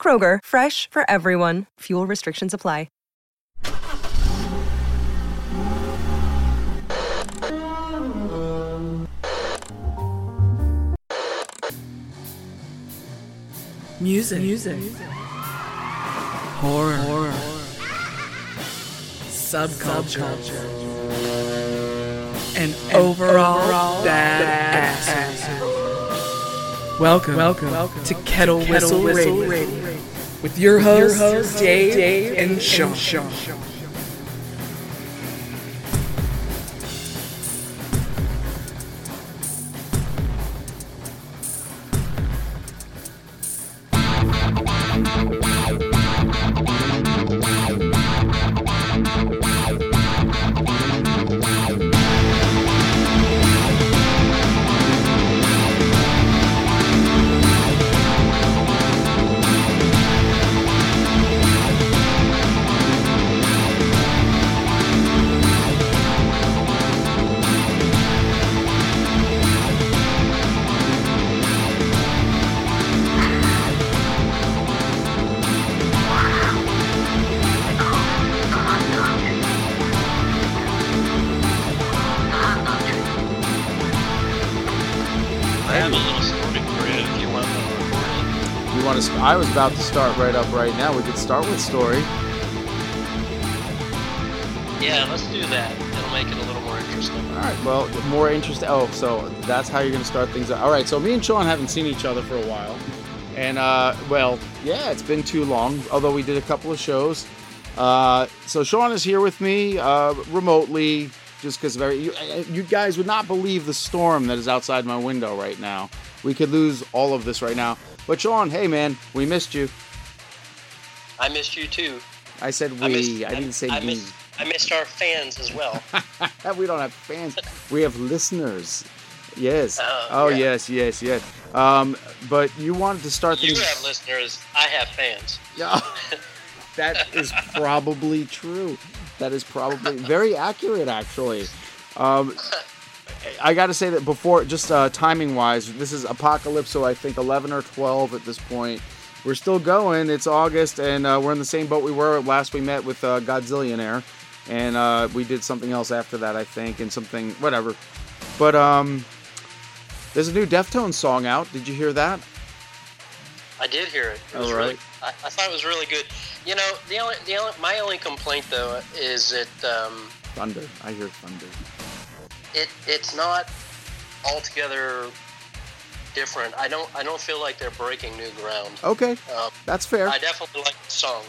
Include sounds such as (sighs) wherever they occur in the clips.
Kroger, fresh for everyone. Fuel restrictions apply. Music. Music. Horror. Horror. Subculture. And, overall, overall bad Welcome, welcome, welcome to Kettle, to Whistle, Whistle Radio. Radio. With your hosts, your host, Dave, Dave, and Sean. Sean. I was about to start right up right now. We could start with story. Yeah, let's do that. It'll make it a little more interesting. All right. Well, more interesting. Oh, so that's how you're going to start things. All right. So me and Sean haven't seen each other for a while, and uh, well, yeah, it's been too long. Although we did a couple of shows. Uh, so Sean is here with me uh, remotely, just because very you, you guys would not believe the storm that is outside my window right now. We could lose all of this right now. But Sean, hey man, we missed you. I missed you too. I said we. I, missed, I didn't say I, we. Missed, I missed our fans as well. (laughs) we don't have fans. we have listeners. Yes. Uh, oh yeah. yes, yes, yes. Um, but you wanted to start you things. You have listeners. I have fans. Yeah. (laughs) that is probably true. That is probably very accurate, actually. Um, (laughs) I got to say that before, just uh, timing wise, this is Apocalypse, so I think 11 or 12 at this point. We're still going. It's August, and uh, we're in the same boat we were last we met with uh, Godzillionaire. And uh, we did something else after that, I think, and something, whatever. But um, there's a new Deftones song out. Did you hear that? I did hear it. it was really, I, I, thought it was really good. You know, the only, the only, my only complaint though is that um, thunder. I hear thunder it it's not altogether different. I don't I don't feel like they're breaking new ground. Okay, um, that's fair. I definitely like the song.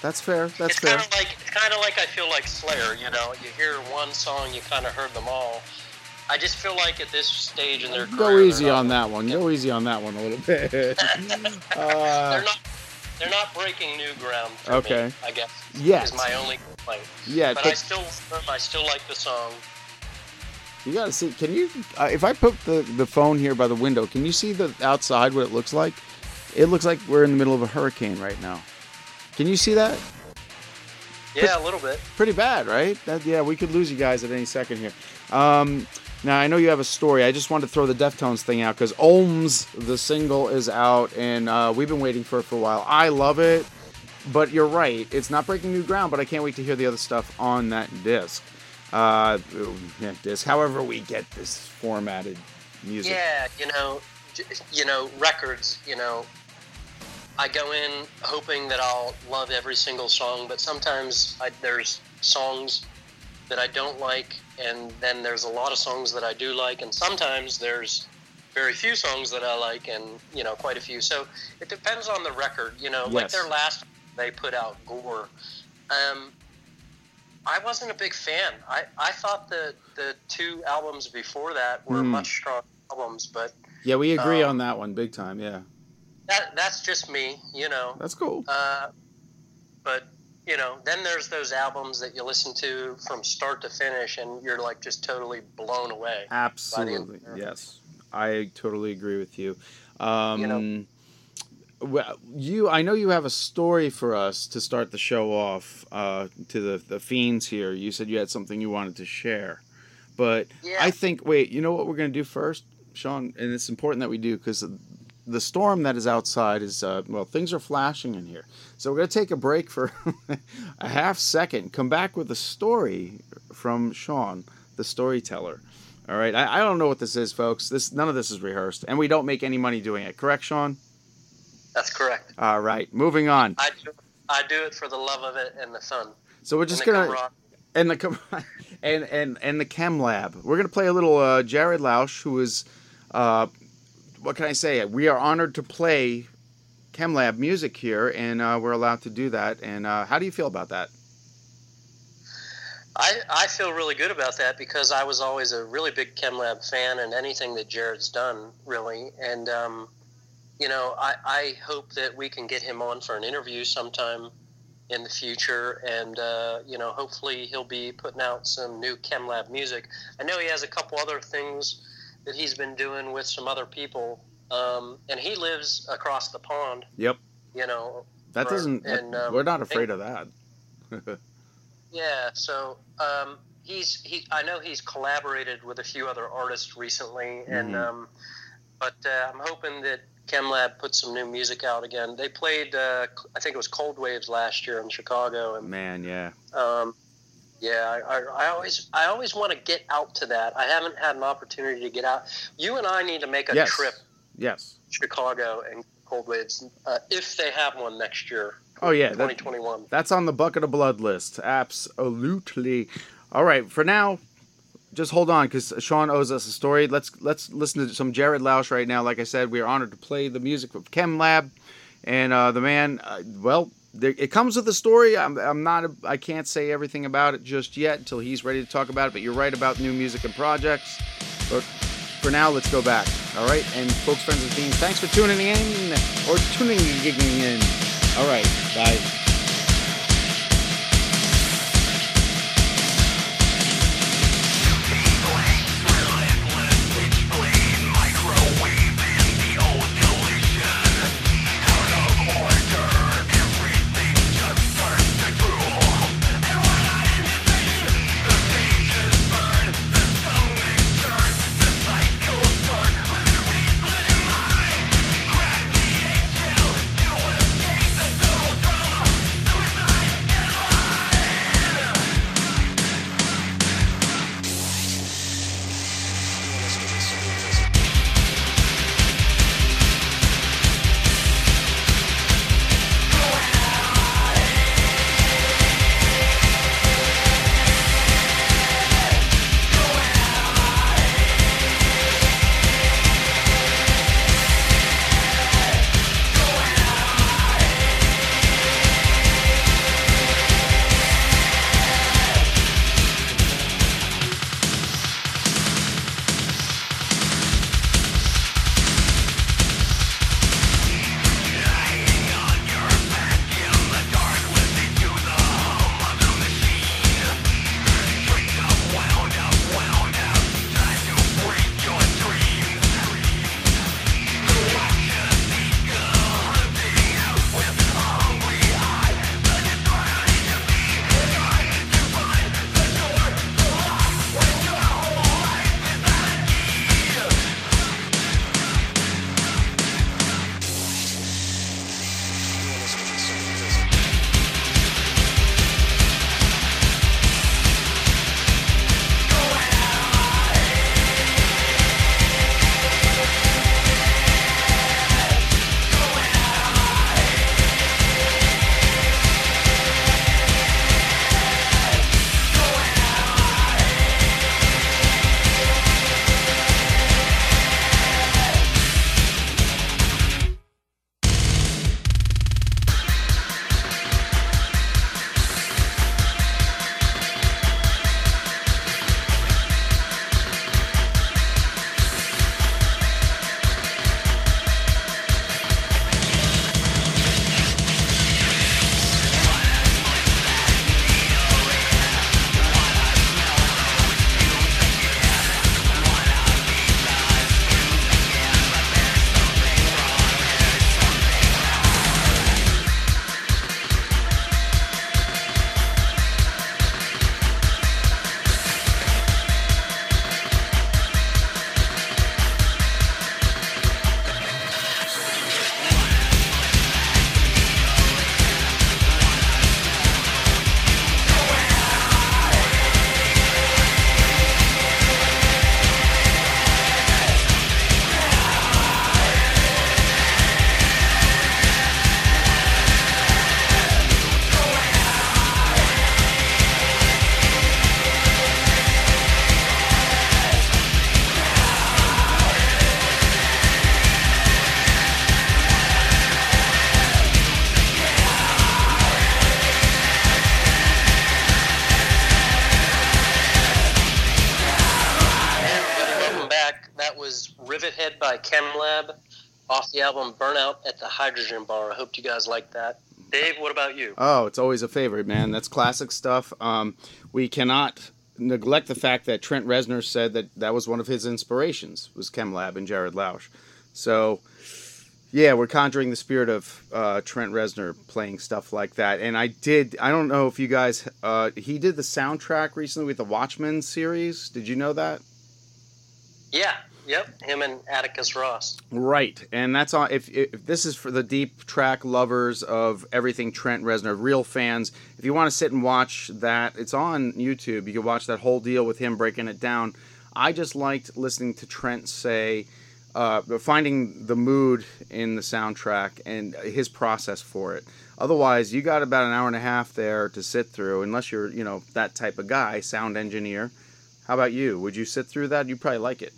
That's fair. That's it's fair. Kind of like it's kind of like I feel like Slayer. You know, you hear one song, you kind of heard them all. I just feel like at this stage in their go easy on that one. Go easy on that one a little bit. uh, (laughs) they're not they're not breaking new ground. okay, me, I guess. Yes. Is my only complaint. Yeah, but, but I still I still like the song. You gotta see. Can you? Uh, if I put the the phone here by the window, can you see the outside what it looks like? It looks like we're in the middle of a hurricane right now. Can you see that? Yeah, a little bit. Pretty bad, right? That, yeah, we could lose you guys at any second here. Um, now I know you have a story. I just wanted to throw the Deftones thing out because Ohms, the single, is out, and uh, we've been waiting for it for a while. I love it, but you're right. It's not breaking new ground, but I can't wait to hear the other stuff on that disc uh, disc. However, we get this formatted music. Yeah, you know, you know, records. You know, I go in hoping that I'll love every single song, but sometimes I, there's songs that I don't like, and then there's a lot of songs that I do like, and sometimes there's very few songs that I like, and you know, quite a few. So it depends on the record. You know, yes. like their last they put out Gore. Um, I wasn't a big fan. I, I thought the the two albums before that were mm. much stronger albums, but yeah, we agree um, on that one big time. Yeah, that that's just me, you know. That's cool. Uh, but you know, then there's those albums that you listen to from start to finish, and you're like just totally blown away. Absolutely, yes, I totally agree with you. Um, You know- well, you, I know you have a story for us to start the show off uh, to the the fiends here. You said you had something you wanted to share, but Yeah. I think wait, you know what we're gonna do first, Sean, and it's important that we do because the storm that is outside is uh, well, things are flashing in here. So we're gonna take a break for (laughs) a half second. Come back with a story from Sean, the storyteller. All right, I, I don't know what this is, folks. This none of this is rehearsed, and we don't make any money doing it. Correct, Sean? That's correct. All right, moving on. I do, I do it for the love of it and the fun. So we're just gonna and the (laughs) and and and the chem lab. We're gonna play a little uh, Jared Louche, who is, uh, what can I say? We are honored to play chem lab music here, and uh, we're allowed to do that. And uh, how do you feel about that? I, I feel really good about that because I was always a really big chem lab fan and anything that Jared's done, really. And, um, you know, I, I hope that we can get him on for an interview sometime in the future. And, uh, you know, hopefully he'll be putting out some new ChemLab music. I know he has a couple other things that he's been doing with some other people. Um, and he lives across the pond, Yep, you know. that Or- doesn't. and, um, we're not afraid of that. (laughs) Yeah, so um, he's he. I know he's collaborated with a few other artists recently, and Mhm. um, but uh, I'm hoping that ChemLab put some new music out again. They played, uh, I think it was Cold Waves last year in Chicago, and Man, yeah. um, yeah, I, I, I always I always want to get out to that. I haven't had an opportunity to get out. You and I need to make a Yes. trip Yes. Chicago and Cold Waves uh, if they have one next year, Oh yeah. That, 2021. That's on the bucket of blood list. Absolutely. All right. For now, just hold on because Sean owes us a story. Let's let's listen to some Jared Louche right now. Like I said, we are honored to play the music of Chem Lab, and uh, the man. Uh, well, there, it comes with a story. I'm, I'm not. A, I can't say everything about it just yet until he's ready to talk about it. But you're right about new music and projects. But for now, let's go back. All right, and folks, friends, and teams, thanks for tuning in or tuning in. All right, bye. Album Burnout at the Hydrogen Bar. I hope you guys like that. Dave, what about you? Oh, it's always a favorite, man. That's classic stuff. Um, we cannot neglect the fact that Trent Reznor said that that was one of his inspirations was ChemLab and Jared Louche. So, yeah, we're conjuring the spirit of uh, Trent Reznor playing stuff like that. And I did. I don't know if you guys. Uh, he did the soundtrack recently with the Watchmen series. Did you know that? Yeah, Yep, him and Atticus Ross. Right, and that's on. If, if this is for the deep track lovers of everything Trent Reznor, real fans, if you want to sit and watch that, it's on YouTube. You can watch that whole deal with him breaking it down. I just liked listening to Trent say, uh, finding the mood in the soundtrack and his process for it. Otherwise, you got about an hour and a half there to sit through, unless you're, you know, that type of guy, sound engineer. How about you? Would you sit through that? You'd probably like it.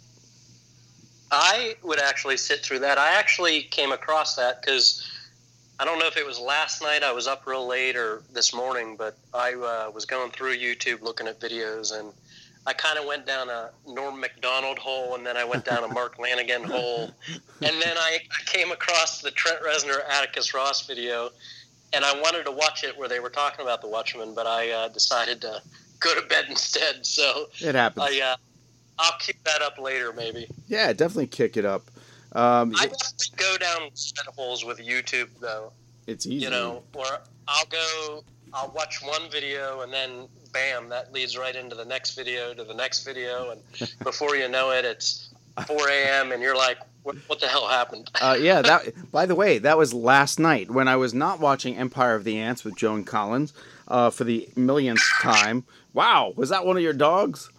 I would actually sit through that. I actually came across that because I don't know if it was last night. I was up real late or this morning, but I uh, was going through YouTube looking at videos and I kind of went down a Norm Macdonald hole and then I went down a Mark (laughs) Lanegan hole. And then I, I came across the Trent Reznor Atticus Ross video and I wanted to watch it where they were talking about the Watchmen, but I uh, decided to go to bed (laughs) instead. So it happens. I, uh, I'll kick that up later, maybe. Yeah, definitely kick it up. Um, I definitely go down set holes with YouTube though. It's easy. You know, Or I'll go, I'll watch one video and then bam, that leads right into the next video to the next video, and (laughs) before you know it, it's 4 a.m. and you're like, what, what the hell happened? uh, yeah. That. (laughs) By the way, that was last night when I was not watching Empire of the Ants with Joan Collins uh, for the millionth time. Wow, was that one of your dogs?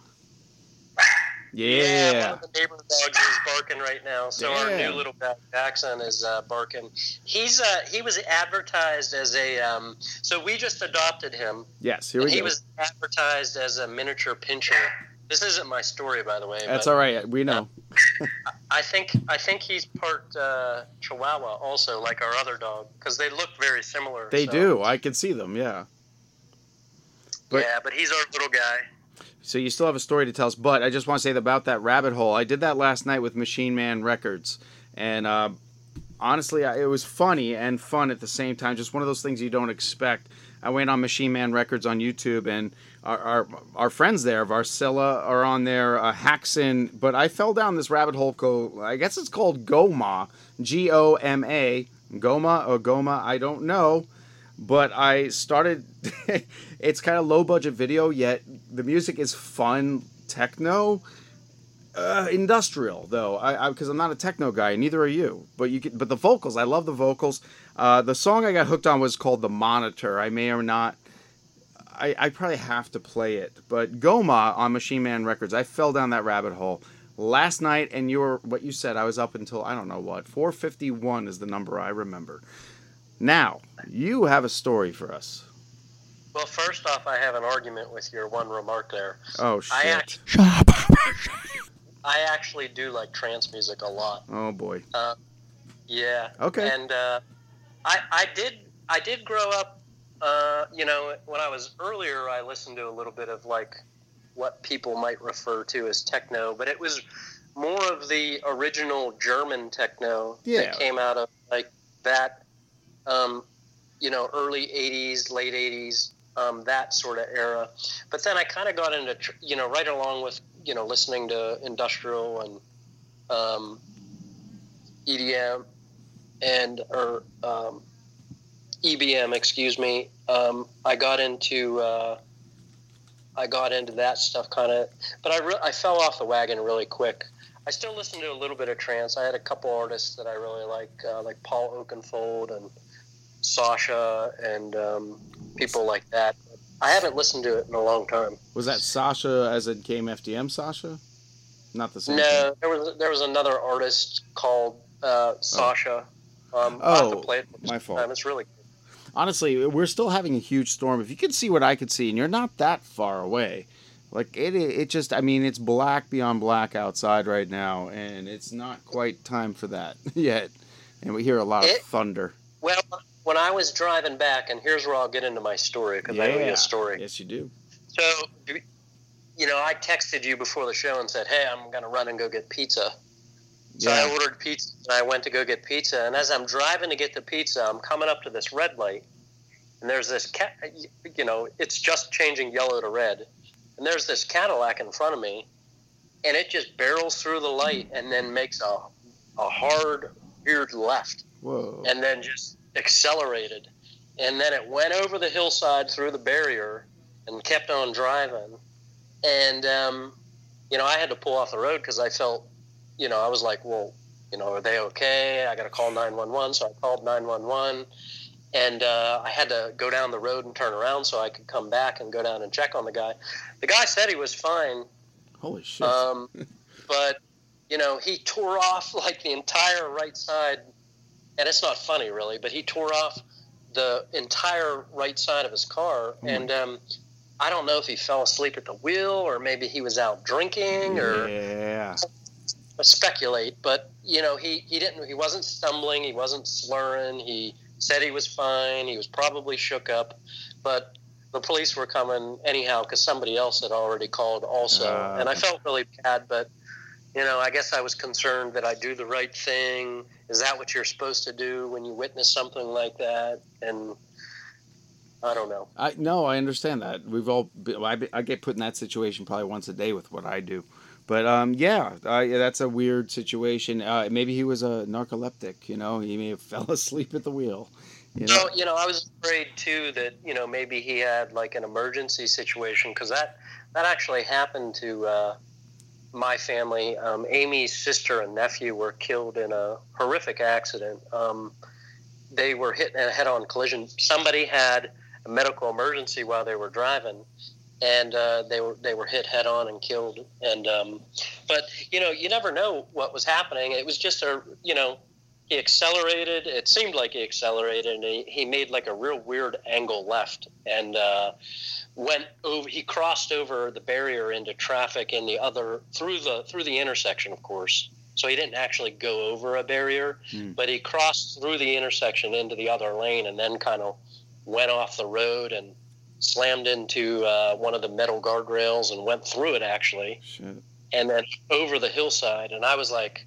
Yeah. yeah. one of the neighbor dogs is barking right now. So Damn. our new little Jackson is uh, barking. He's uh, he was advertised as a um, so we just adopted him. Yes, here we go. he go. was advertised as a miniature pinscher. This isn't my story, by the way. That's but, all right. We know. Uh, I think I think he's part uh, Chihuahua, also like our other dog, because they look very similar. They so. do. I can see them. Yeah. But, yeah, but he's our little guy. So you still have a story to tell us, but I just want to say about that rabbit hole. I did that last night with Machine Man Records, and uh, honestly, it was funny and fun at the same time. Just one of those things you don't expect. I went on Machine Man Records on YouTube, and our our, our friends there, Varicella, are on there, uh, Haxon. But I fell down this rabbit hole. Co- I guess it's called Goma, G O M A, Goma or Goma. I don't know but I started. (laughs) it's kind of low budget video, yet the music is fun techno. Uh, industrial though, I because I'm not a techno guy, neither are you. But you but the vocals, I love the vocals. Uh, the song I got hooked on was called "The Monitor." I may or not. I, I probably have to play it, but Goma on Machine Man Records, I fell down that rabbit hole last night, and you were what you said. I was up until I don't know what 4:51 is the number I remember. Now, you have a story for us. Well, first off, I have an argument with your one remark there. Oh shit! I actually, Shut up. I actually do like trance music a lot. Oh boy. Uh, yeah. Okay. And uh, I I did I did grow up. Uh, you know, when I was earlier, I listened to a little bit of like what people might refer to as techno, but it was more of the original German techno yeah. that came out of like that um, you know, early 80s, late 80s, um, that sort of era. But then I kind of got into, you know, right along with, you know, listening to industrial and um, EDM and, or um, EBM, excuse me. Um, I got into, uh, I got into that stuff kind of, but I, re- I fell off the wagon really quick. I still listen to a little bit of trance. I had a couple artists that I really like, uh, like Paul Oakenfold and Sasha and um, people like that. I haven't listened to it in a long time. Was that Sasha as it came FDM Sasha? Not the same. No, thing. there was there was another artist called uh, Sasha. Um, oh, play it my fault. Time. It's really. Good. Honestly, we're still having a huge storm. If you could see what I could see, and you're not that far away, like it, it just, I mean, it's black beyond black outside right now, and it's not quite time for that (laughs) yet. And we hear a lot it, of thunder. Well, when I was driving back, and here's where I'll get into my story because yeah. I you a story. Yes, you do. So, you know, I texted you before the show and said, "Hey, I'm going to run and go get pizza." So I ordered pizza and I went to go get pizza. And as I'm driving to get the pizza, I'm coming up to this red light. And there's this cat, you know, it's just changing yellow to red. And there's this Cadillac in front of me. And it just barrels through the light and then makes a, a hard, weird left. Whoa. And then just accelerated. And then it went over the hillside through the barrier and kept on driving. And, um, you know, I had to pull off the road because I felt you know, I was like, well, you know, are they okay? I got to call 911. So I called 911 and uh, I had to go down the road and turn around so I could come back and go down and check on the guy. The guy said he was fine, Holy shit. um, (laughs) but, you know, he tore off like the entire right side. And it's not funny, really, but he tore off the entire right side of his car. my- and um, I don't know if he fell asleep at the wheel or maybe he was out drinking or yeah. speculate, but you know, he, he didn't he wasn't stumbling, he wasn't slurring, he said he was fine, he was probably shook up, but the police were coming anyhow because somebody else had already called also, Ah. and I felt really bad, but you know, I guess I was concerned that I do the right thing. Is that what you're supposed to do when you witness something like that? And I don't know. I no, I understand that. We've all been, I, I get put in that situation probably once a day with what I do. But um, yeah, yeah, that's a weird situation. Uh, maybe he was a narcoleptic. You know, he may have (laughs) fell asleep at the wheel. You know, So, you know, I was afraid too that you know maybe he had like an emergency situation because that that actually happened to uh, my family. Um, Amy's sister and nephew were killed in a horrific accident. Um, they were hit in a head-on collision. Somebody had a medical emergency while they were driving, and uh, they were they were hit head-on and killed. And um, but you know, you never know what was happening. It was just a you know he accelerated. It seemed like he accelerated, and he, he made like a real weird angle left, and uh, went over. He crossed over the barrier into traffic in the other through the through the intersection, of course. So he didn't actually go over a barrier, Hmm. but he crossed through the intersection into the other lane, and then kind of went off the road and slammed into uh, one of the metal guardrails and went through it actually shit. and then over the hillside and i was like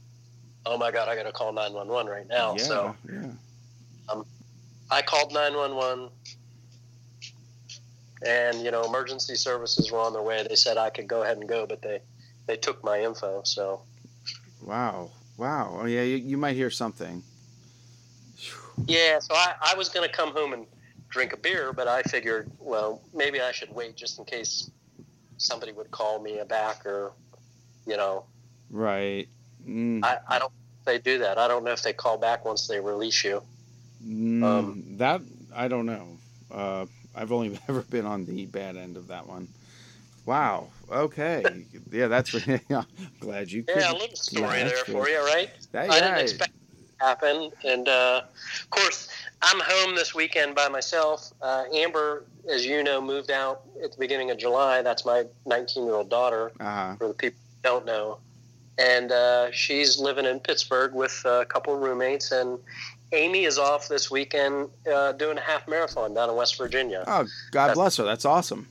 oh my god i gotta call 911 right now yeah, so yeah. Um, i called 911 and you know emergency services were on their way they said i could go ahead and go but they they took my info so Wow, wow. Oh yeah, you, you might hear something. yeah so i, I was gonna come home and drink a beer but i figured well maybe i should wait just in case somebody would call me back or you know Right. Mm, I, I don't they do that i don't know if they call back once they release you mm, um, that I don't know. Uh, I've only (laughs) ever been on the bad end of that one. Wow. Okay. yeah, that's really. (laughs) Yeah, glad you. Yeah, a little story there for you, right? That, I yeah, didn't expect it to happen. And uh, of course, I'm home this weekend by myself. Uh, Amber, as you know, moved out at the beginning of July. That's my 19 year old daughter, Uh-huh. for the people who don't know. And uh, she's living in Pittsburgh with a couple of roommates. And Amy is off this weekend uh, doing a half marathon down in West Virginia. Oh, God bless her. That's awesome.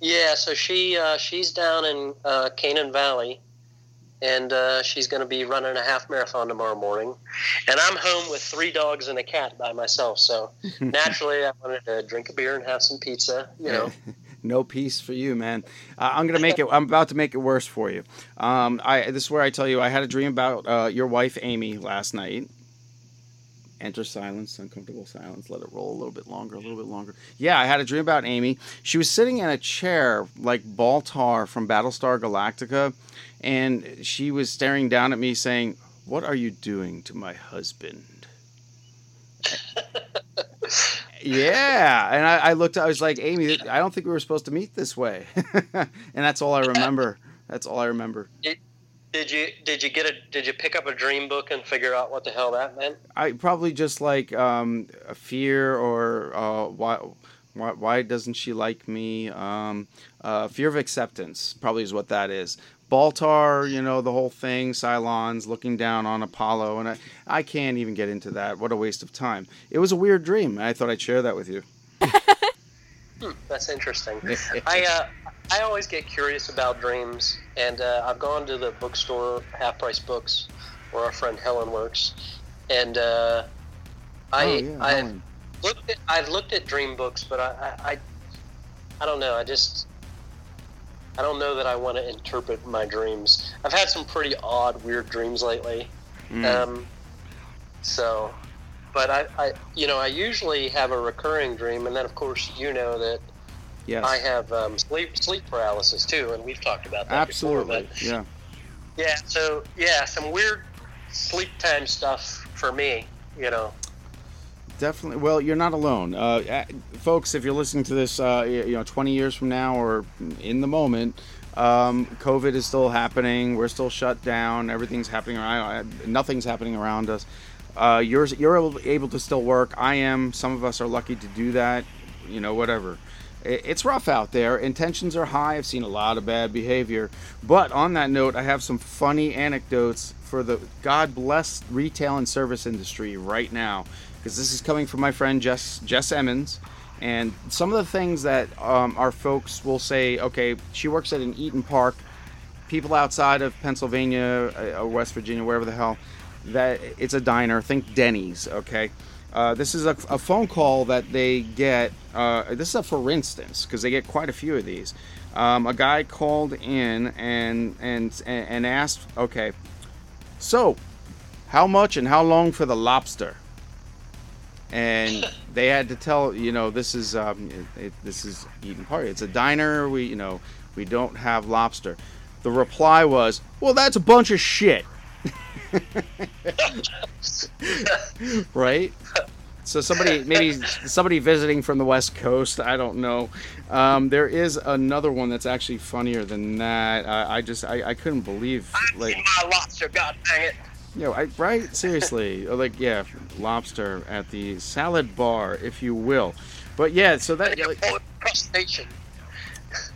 Yeah, so she uh, she's down in uh, Canaan Valley, and uh, she's going to be running a half marathon tomorrow morning. And I'm home with three dogs and a cat by myself. So (laughs) naturally, I wanted to drink a beer and have some pizza. You know, (laughs) no peace for you, man. Uh, I'm gonna make it. I'm about to make it worse for you. Um, I this is where I tell you I had a dream about uh, your wife Amy last night. Enter silence, uncomfortable silence. Let it roll a little bit longer, a little bit longer. Yeah, I had a dream about Amy. She was sitting in a chair like Baltar from Battlestar Galactica, and she was staring down at me, saying, "What are you doing to my husband?" (laughs) Yeah, and I, I looked. I was like, Amy, I don't think we were supposed to meet this way, (laughs) and that's all I remember. That's all I remember. did you did you get a did you pick up a dream book and figure out what the hell that meant? I probably just like um, a fear or uh, why, why why doesn't she like me? Um, uh, fear of acceptance probably is what that is. Baltar, you know the whole thing. Cylons looking down on Apollo, and I, I can't even get into that. What a waste of time. It was a weird dream. I thought I'd share that with you. Hmm, that's interesting. (laughs) I uh, I always get curious about dreams, and uh, I've gone to the bookstore, Half Price Books, where our friend Helen works, and uh, I oh, yeah, I Helen. looked at I looked at dream books, but I, I I I don't know. I just I don't know that I want to interpret my dreams. I've had some pretty odd, weird dreams lately. Mm. Um, so, but I, I, you know, I usually have a recurring dream, and then of course you know that yes. I have um, sleep sleep paralysis too, and we've talked about that Absolutely. before. Yeah. yeah, so yeah, some weird sleep time stuff for me. You know, Definitely. Well, you're not alone, uh, folks. If you're listening to this, uh, you know, 20 years from now or in the moment, um, COVID is still happening. We're still shut down. Everything's happening around. Nothing's happening around us. Uh, you're you're able, able to still work. I am. Some of us are lucky to do that. You know, whatever. It's rough out there. Intentions are high. I've seen a lot of bad behavior. But on that note, I have some funny anecdotes for the God bless retail and service industry right now, because this is coming from my friend Jess Jess Emmons, and some of the things that um, our folks will say. Okay, she works at an Eat'n Park. People outside of Pennsylvania, uh, or West Virginia, wherever the hell, that it's a diner. Think Denny's. Okay. Uh, this is a, a phone call that they get. Uh, this is a for instance because they get quite a few of these. Um, a guy called in and and and asked, okay, so how much and how long for the lobster? And they had to tell, you know, this is um, it, it, this is Eat'n Park. It's a diner. We you know we don't have lobster. The reply was, well, that's a bunch of shit. (laughs) right? So somebody, maybe somebody visiting from the West Coast, I don't know. Um, there is another one that's actually funnier than that. I, I just, I, I couldn't believe, like, my lobster. God dang it! You know, I, right? Seriously, like, yeah, lobster at the salad bar, if you will. But yeah, so that like, crustacean.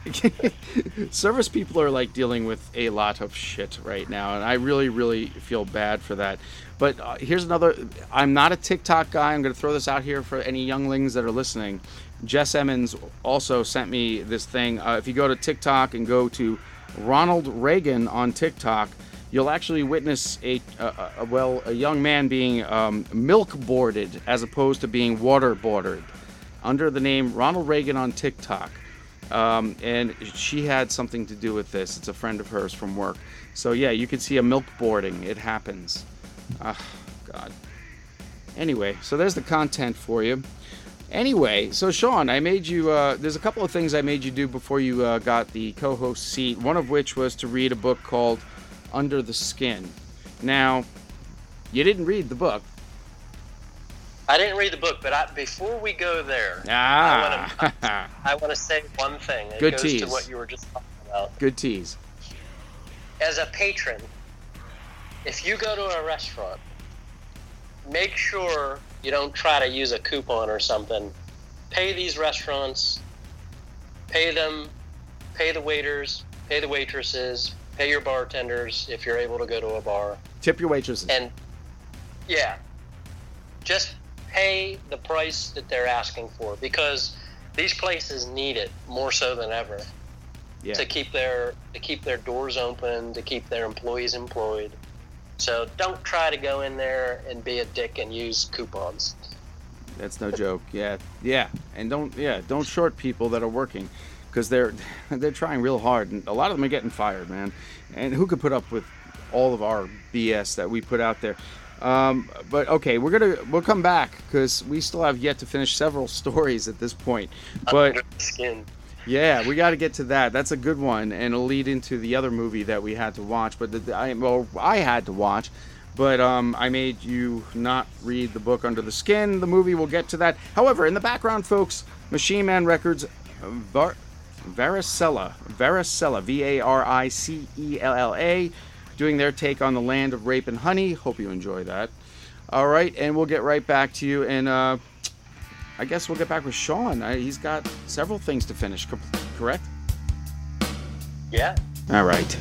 (laughs) service people are like dealing with a lot of shit right now, and I really, really feel bad for that. But uh, here's another. I'm not a TikTok guy. I'm going to throw this out here for any younglings that are listening. Jess Emmons also sent me this thing. Uh, if you go to TikTok and go to Ronald Reagan on TikTok, you'll actually witness a, a, a well a young man being um, milk boarded as opposed to being water boarded under the name Ronald Reagan on TikTok. Um, and she had something to do with this. It's a friend of hers from work. So yeah, you can see a milk boarding. It happens. Ah, God. Anyway, so there's the content for you. Anyway, so Sean, I made you. Uh, there's a couple of things I made you do before you uh, got the co-host seat. One of which was to read a book called Under the Skin. Now, you didn't read the book. I didn't read the book, but I, before we go there, Ah, (laughs) I want to say one thing. It Good goes tease. to what you were just talking about. good tease. As a patron, if you go to a restaurant, make sure you don't try to use a coupon or something. Pay these restaurants, pay them, pay the waiters, pay the waitresses, pay your bartenders if you're able to go to a bar. Tip your waitresses. And yeah, just pay the price that they're asking for because these places need it more so than ever yeah. to keep their to keep their doors open, to keep their employees employed. So don't try to go in there and be a dick and use coupons. That's no joke. Yeah, yeah, and don't yeah don't short people that are working because they're (laughs) they're trying real hard, and a lot of them are getting fired, man. And who could put up with all of our BS that we put out there? Um, but okay, we're gonna we'll come back because we still have yet to finish several (laughs) stories at this point. But skin. yeah, we got to get to that. That's a good one, and it'll lead into the other movie that we had to watch. But the, I well, I had to watch, but um, I made you not read the book Under the Skin. The movie, we'll get to that. However, in the background, folks, Machine Man Records, Var- Varicella, Varicella, V-A-R-I-C-E-L-L-A, doing their take on the land of rape and honey. Hope you enjoy that. All right, and we'll get right back to you and. Uh, I guess we'll get back with Sean. I, he's got several things to finish, correct? Yeah. All right.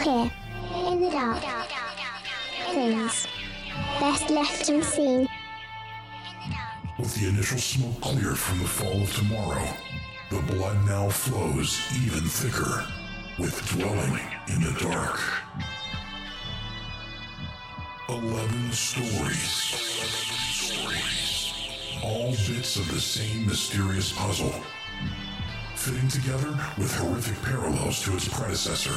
Here in the dark. Things best left unseen. With the initial smoke clear from the fall of tomorrow, the blood now flows even thicker with dwelling in the dark. Eleven stories. All bits of the same mysterious puzzle, fitting together with horrific parallels to its predecessor.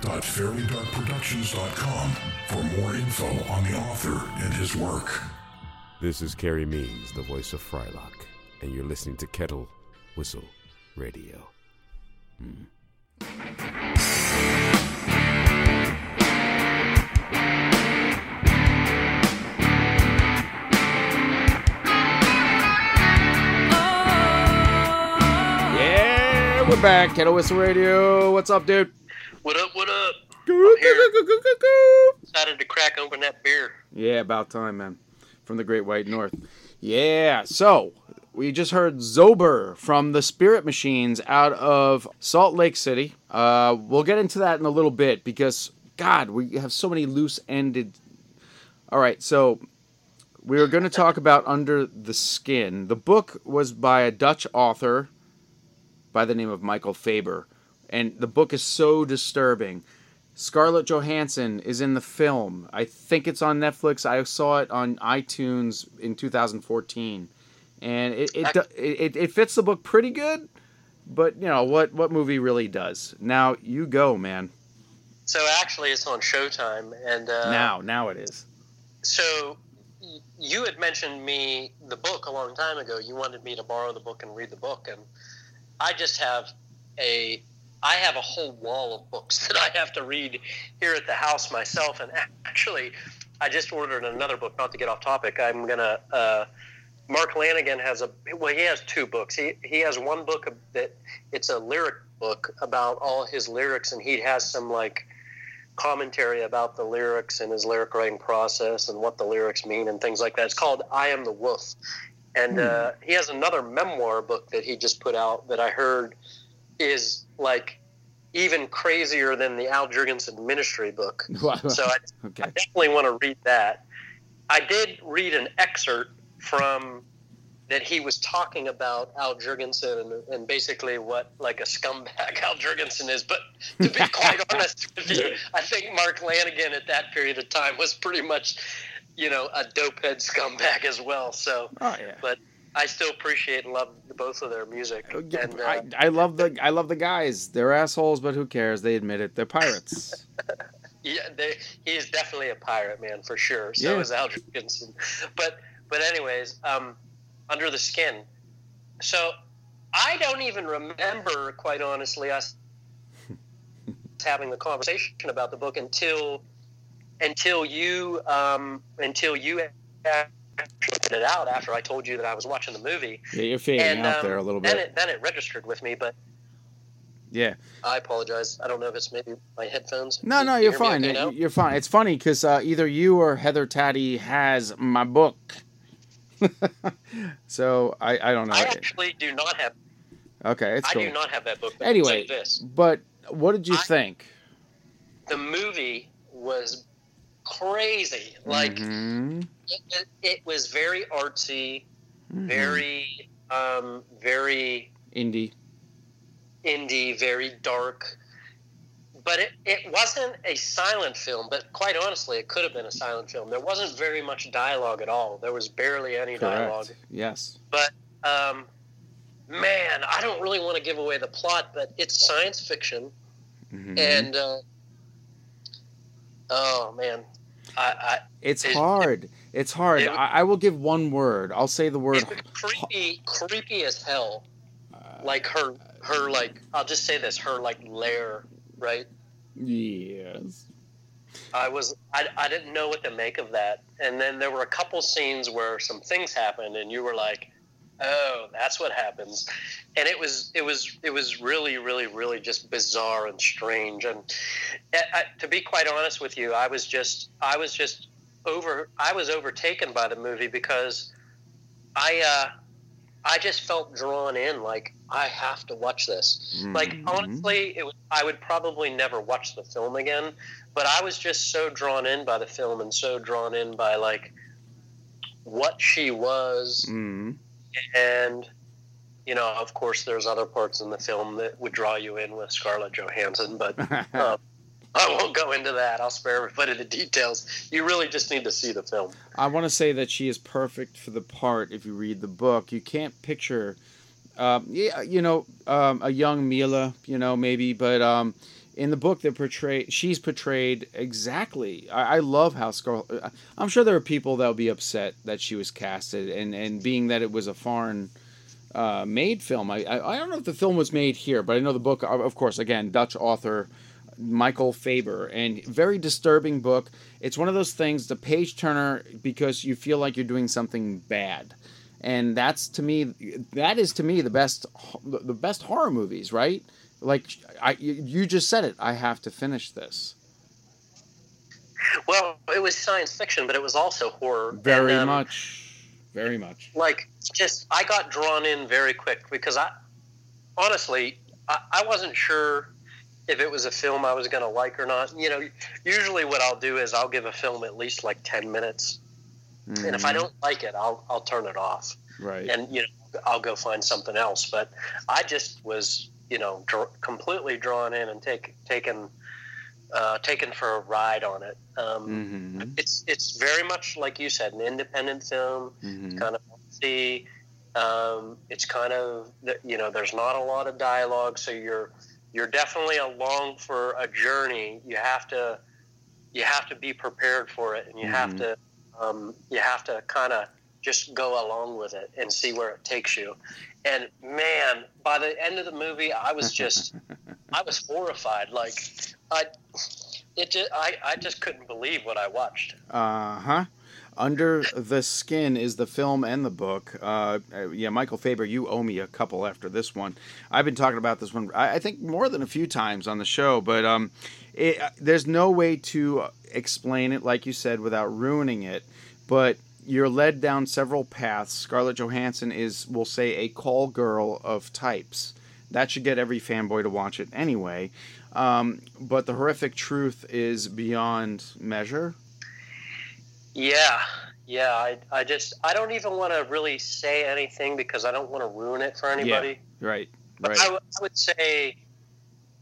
www.fairlydarkproductions.com for more info on the author and his work. This is Carey Means, the voice of Frylock, and you're listening to Kettle Whistle Radio. Hmm. Oh. Yeah, we're back. Kettle Whistle Radio. What's up, dude? What up? What up? I'm here. Decided to crack open that beer. Yeah, about time, man. From the Great White North. Yeah, so we just heard Zober from the Spirit Machines out of Salt Lake City. Uh, we'll get into that in a little bit because God, we have so many loose ended. All right, so we were going to talk about Under the Skin. The book was by a Dutch author by the name of Michael Faber, and the book is so disturbing. Scarlett Johansson is in the film. I think it's on Netflix. I saw it on iTunes in 2014, and it it, it, it fits the book pretty good. But you know what? What movie really does? Now you go, man. So actually, it's on Showtime, and uh, now now it is. So you had mentioned me the book a long time ago. You wanted me to borrow the book and read the book, and I just have a I have a whole wall of books (laughs) that I have to read here at the house myself. And actually, I just ordered another book. Not to get off topic, I'm gonna. Uh, Mark Lanegan has a well. He has two books. He he has one book that it's a lyric book about all his lyrics, and he has some like commentary about the lyrics and his lyric writing process and what the lyrics mean and things like that. It's called "I Am the Wolf," and uh, he has another memoir book that he just put out that I heard is like even crazier than the Al Jourgensen ministry book. (laughs) so I, (laughs) Okay. I definitely want to read that. I did read an excerpt from that he was talking about Al Jourgensen and, and basically what like a scumbag (laughs) Al Jourgensen is. But to be quite honest with you, I think Mark Lanegan at that period of time was pretty much, you know, a dopehead scumbag as well. So, Oh yeah. but I still appreciate and love both of their music. And, uh, I, I love the I love the guys. They're assholes, but who cares? They admit it. They're pirates. (laughs) Yeah, they, he is definitely a pirate, man, for sure. So Yeah. is Al Jourgensen. But but anyways, um, under the skin. So I don't even remember, quite honestly, us (laughs) having the conversation about the book until until you um, until you it out after I told you that I was watching the movie. Yeah, you're fading and out um, there a little then bit. it then it registered with me, but yeah. I apologize. I don't know if it's maybe my headphones. No, no, you you're hear fine. okay? You're fine. It's funny because uh, either you or Heather Taddy has my book. (laughs) so I, I don't know. I actually do not have. okay, it's I cool. do not have that book. But Anyway, but what did you I- think? the movie was crazy. Like Mhm. It, it, it was very artsy, Mhm. very, um, very indie. indie, very dark. But it, it wasn't a silent film. But quite honestly, it could have been a silent film. There wasn't very much dialogue at all. There was barely any dialogue. Yes. But um, man, I don't really want to give away the plot, but it's science fiction, Mhm. and uh, oh man, I, I it's it- hard. It's hard. I, I will give one word. I'll say the word. creepy, creepy as hell. uh, Like her, her like I'll just say this, her like lair, right? yes. I was I, I didn't know what to make of that, and then there were a couple scenes where some things happened, and you were like, "Oh, that's what happens," and it was it was it was really really really just bizarre and strange. And I, I, to be quite honest with you, I was just I was just over I was overtaken by the movie because I uh, I just felt drawn in. Like I have to watch this. Like Mhm. honestly, it was, I would probably never watch the film again. But I was just so drawn in by the film and so drawn in by like what she was, Mhm. and you know, of course, there's other parts in the film that would draw you in with Scarlett Johansson, but (laughs) um, I won't go into that. I'll spare everybody the details. You really just need to see the film. I want to say that she is perfect for the part. If you read the book, you can't picture, um, yeah, you know, um, a young Mila, you know, maybe, but um, in the book, they portray she's portrayed exactly. I, I love how Scarlett. I'm sure there are people that will be upset that she was casted, and and being that it was a foreign. Uh, made film. I, I I don't know if the film was made here, but I know the book. Of course, again, Dutch author Michael Faber, and very disturbing book. It's one of those things, the page turner, because you feel like you're doing something bad, and that's to me, that is to me the best, the best horror movies, right? Like I, you just said it. I have to finish this. Well, it was science fiction, but it was also horror. Very And, um, much, very much. like just I got drawn in very quick because I honestly I, I wasn't sure if it was a film I was going to like or not. You know, usually what I'll do is I'll give a film at least like ten minutes, mm-hmm. and if I mm-hmm. don't like it, I'll I'll turn it off. Right. And you know, I'll go find something else. But I just was you know dr- completely drawn in and take taken uh, taken for a ride on it. Um, mm-hmm. It's it's very much like you said, an independent film, mm-hmm. kind of see. Um, it's kind of you know, there's not a lot of dialogue, so you're you're definitely along for a journey. You have to you have to be prepared for it, and you mm-hmm. have to um, you have to kind of just go along with it and see where it takes you. And man, by the end of the movie, I was just (laughs) I was horrified. Like I it just, I I just couldn't believe what I watched. Uh huh. Under the Skin is the film and the book. Uh, yeah, Michael Faber, you owe me a couple after this one. I've been talking about this one, I, think, more than a few times on the show, but um, it, there's no way to explain it, like you said, without ruining it. But you're led down several paths. Scarlett Johansson is, we'll say, a call girl of types. That should get every fanboy to watch it anyway. Um, but the horrific truth is beyond measure. Yeah, yeah. I, I just I don't even want to really say anything because I don't want to ruin it for anybody. Yeah, right. But right. I, w- I would say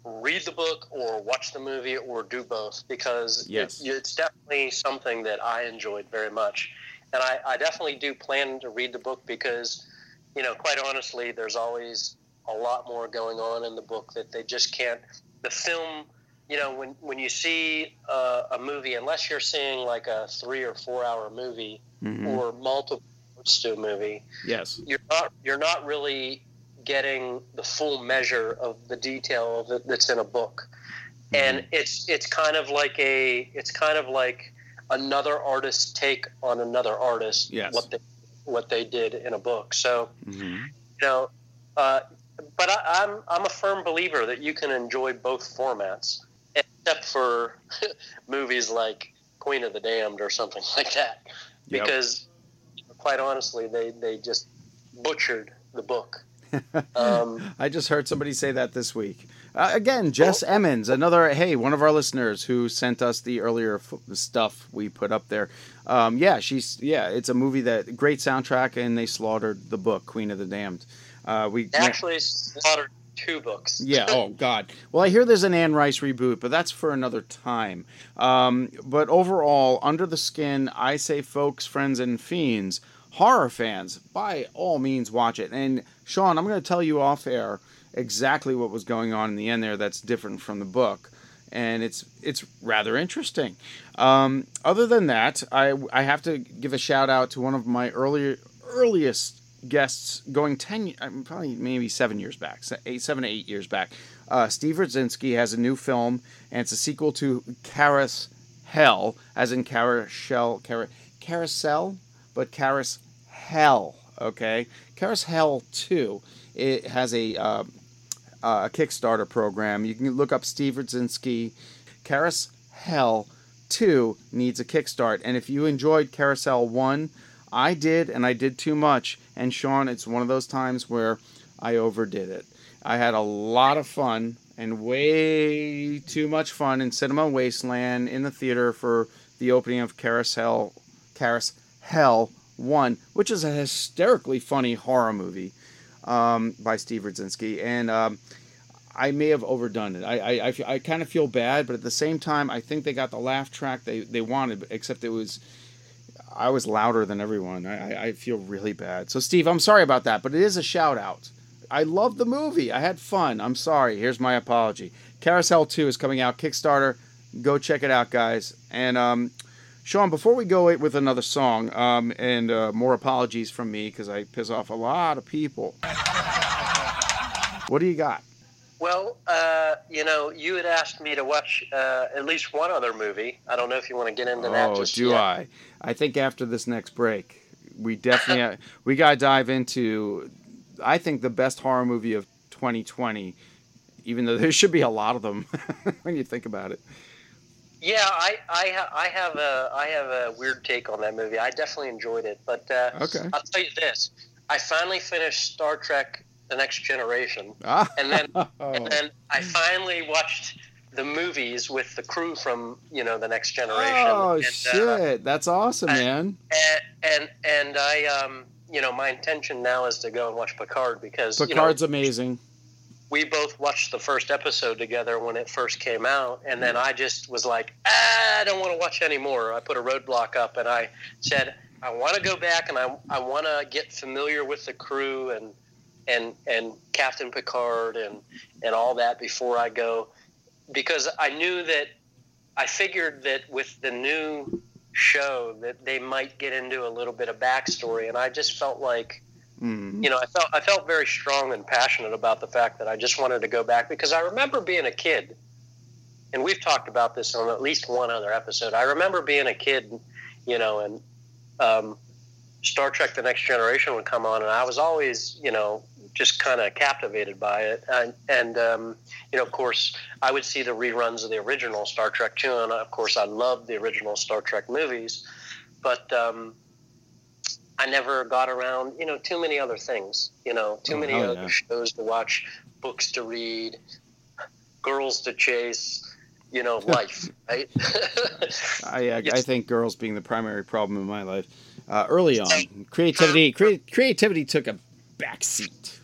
read the book or watch the movie or do both because yes. it, it's definitely something that I enjoyed very much. And I, I definitely do plan to read the book because, you know, quite honestly, there's always a lot more going on in the book that they just can't. The film you know, when when you see uh, a movie, unless you're seeing like a three or four hour movie mm-hmm. or multiple parts to a movie, yes, you're not you're not really getting the full measure of the detail of it that's in a book, mm-hmm. and it's it's kind of like a it's kind of like another artist's take on another artist. Yes. what they what they did in a book. So, mm-hmm. you know. Uh, but I, I'm I'm a firm believer that you can enjoy both formats except for (laughs) movies like Queen of the Damned or something (laughs) like that, because yep. quite honestly, they they just butchered the book. (laughs) Um, I just heard somebody say that this week. Uh, again, Jess oh. Emmons, another hey, one of our listeners who sent us the earlier f- stuff we put up there. Um, yeah, she's yeah, it's a movie that great soundtrack, and they slaughtered the book Queen of the Damned. Uh, we actually slaughtered two books. (laughs) yeah. Oh God. Well, I hear there's an Anne Rice reboot, but that's for another time. Um, but overall, Under the Skin, I say, folks, friends, and fiends, horror fans, by all means, watch it. And Sean, I'm going to tell you off air exactly what was going on in the end there. That's different from the book. And it's it's rather interesting. Um, other than that, I, I have to give a shout out to one of my earlier earliest guests going 10 um, probably maybe seven years back eight seven to eight years back. Uh, steve Rudzinski has a new film and it's a sequel to Caris Hell as in carousel Car- carousel but Caris Hell okay? CarousHELL 2 it has a uh, Kickstarter program. You can look up Steve Rudzinski Caris Hell 2 needs a kickstart. And if you enjoyed Carousel 1 I did, and I did too much. And Sean, it's one of those times where I overdid it. I had a lot of fun and way too much fun in Cinema Wasteland in the theater for the opening of Carousel, Caris Hell 1, which is a hysterically funny horror movie um, by Steve Rudzinski. And um, I may have overdone it. I, I, I, I kind of feel bad, but at the same time, I think they got the laugh track they, they wanted, except it was I was louder than everyone. I, I feel really bad. So, Steve, I'm sorry about that, but it is a shout out. I love the movie. I had fun. I'm sorry. Here's my apology. Carousel 2 is coming out. Kickstarter. Go check it out, guys. And, um, Sean, before we go with another song, um, and uh, more apologies from me because I piss off a lot of people. what do you got? Well, uh, you know, you had asked me to watch uh, at least one other movie. I don't know if you want to get into that. Oh, do yet. I? I think after this next break, we definitely (laughs) we got to dive into. I think the best horror movie of 2020, even though (laughs) there should be a lot of them (laughs) when you think about it. Yeah, I I, ha- I have a I have a weird take on that movie. I definitely enjoyed it, but uh, okay. I'll tell you this: I finally finished Star Trek the Next Generation, Ah. and then and then I finally watched the movies with the crew from you know the Next Generation. Oh and, uh, shit, that's awesome, man. and and and I um you know my intention now is to go and watch Picard because Picard's you know, amazing. we both watched the first episode together when it first came out, and then I just was like, ah, I don't want to watch anymore. I put a roadblock up, and I said, I want to go back, and I I want to get familiar with the crew and and and Captain Picard and and all that before I go, because I knew that I figured that with the new show that they might get into a little bit of backstory, and I just felt like Mm. you know, I felt I felt very strong and passionate about the fact that I just wanted to go back because I remember being a kid, and we've talked about this on at least one other episode. I remember being a kid, you know, and um, Star Trek: The Next Generation would come on, and I was always, you know, just kind of captivated by it. And, and um, you know, of course, I would see the reruns of the original Star Trek too, and of course, I loved the original Star Trek movies, but. Um, I never got around, you know, too many other things, you know, too Oh, many other yeah. shows to watch, books to read, girls to chase, you know, life, (laughs) right? (laughs) I, I, I think girls being the primary problem in my life. Uh, early on, creativity crea- creativity took a backseat.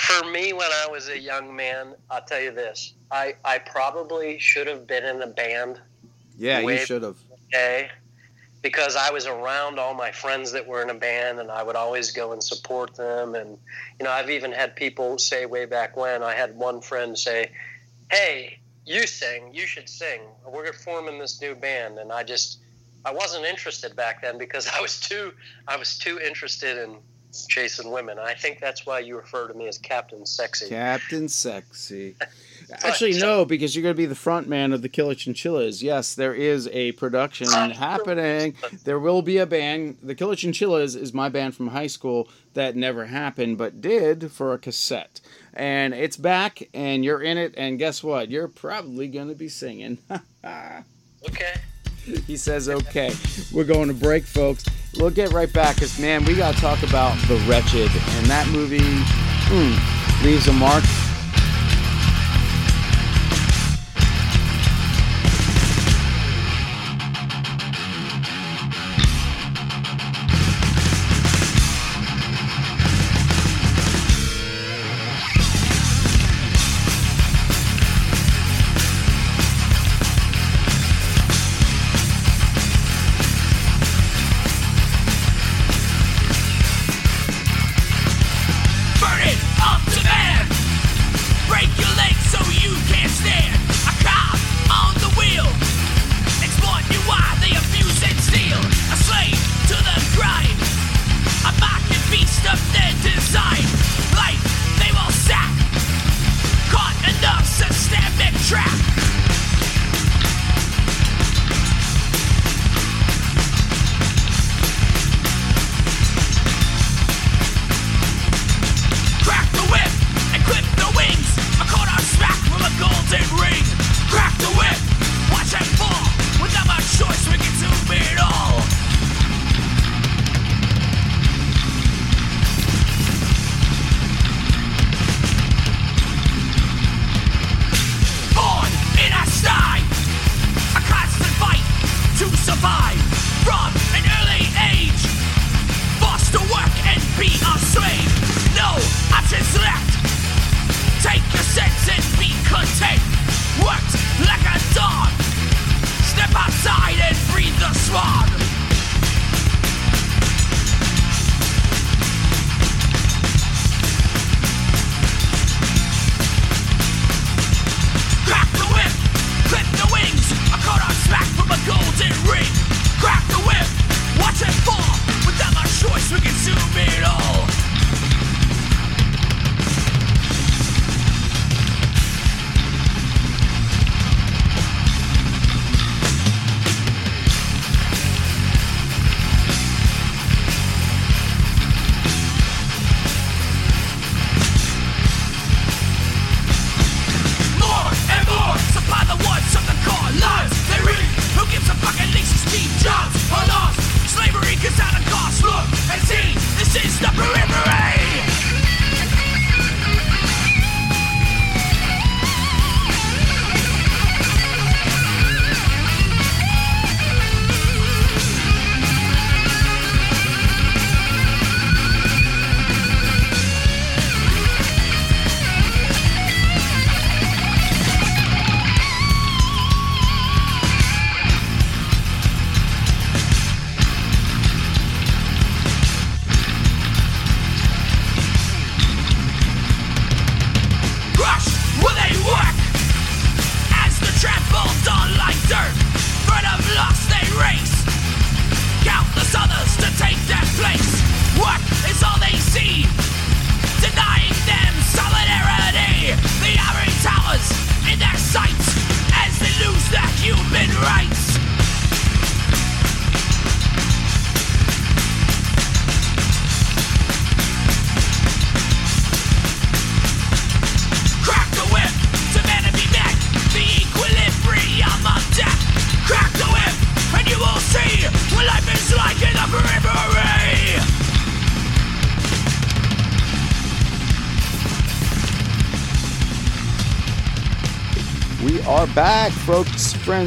For me, when I was a young man, I'll tell you this: I I probably should have been in a band, Yeah, you should have. okay, because I was around all my friends that were in a band, and I would always go and support them. And you know, I've even had people say way back when I had one friend say, "Hey, you sing, you should sing. We're forming this new band," and I just I wasn't interested back then because (laughs) I was too I was too interested in chasing women. I think that's why you refer to me as Captain Sexy. Captain Sexy. (laughs) Actually, no, because you're going to be the front man of the Killer Chinchillas. Yes, there is a production ah, happening. There will be a band. The Killer Chinchillas is my band from high school that never happened, but did for a cassette. And it's back, and you're in it, and guess what? You're probably going to be singing. (laughs) Okay. he says, okay. We're going to break, folks. We'll get right back, because, man, we got to talk about The Wretched. And that movie hmm, leaves a mark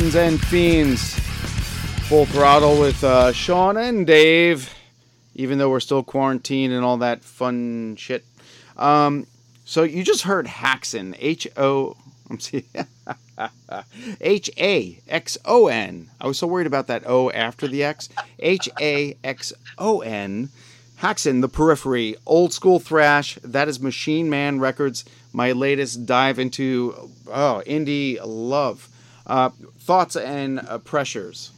friends, and fiends. Full throttle with uh, Sean and Dave, even though we're still quarantined and all that fun shit. Um, so you just heard Haxon, H O. I'm (laughs) see, H A X O N. I was so worried about that O after the X. H A X O N. Haxon, The Periphery, old school thrash. That is Machine Man Records. My latest dive into oh indie love. Uh, thoughts and uh, pressures.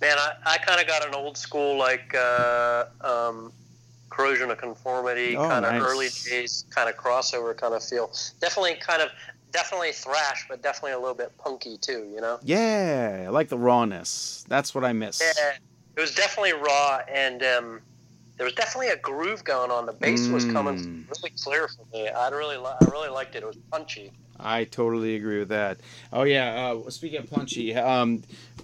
Man, I, I kind of got an old school like uh, um, corrosion of conformity Oh, kind of nice. early days kind of crossover kind of feel. Definitely kind of definitely thrash, but definitely a little bit punky too. You know. Yeah, I like the rawness. That's what I miss. Yeah, it was definitely raw, and um, there was definitely a groove going on. The bass was coming Mm. really clear for me. I really, I really liked it. It was punchy. I totally agree with that. Oh yeah. Uh, speaking of punchy, um,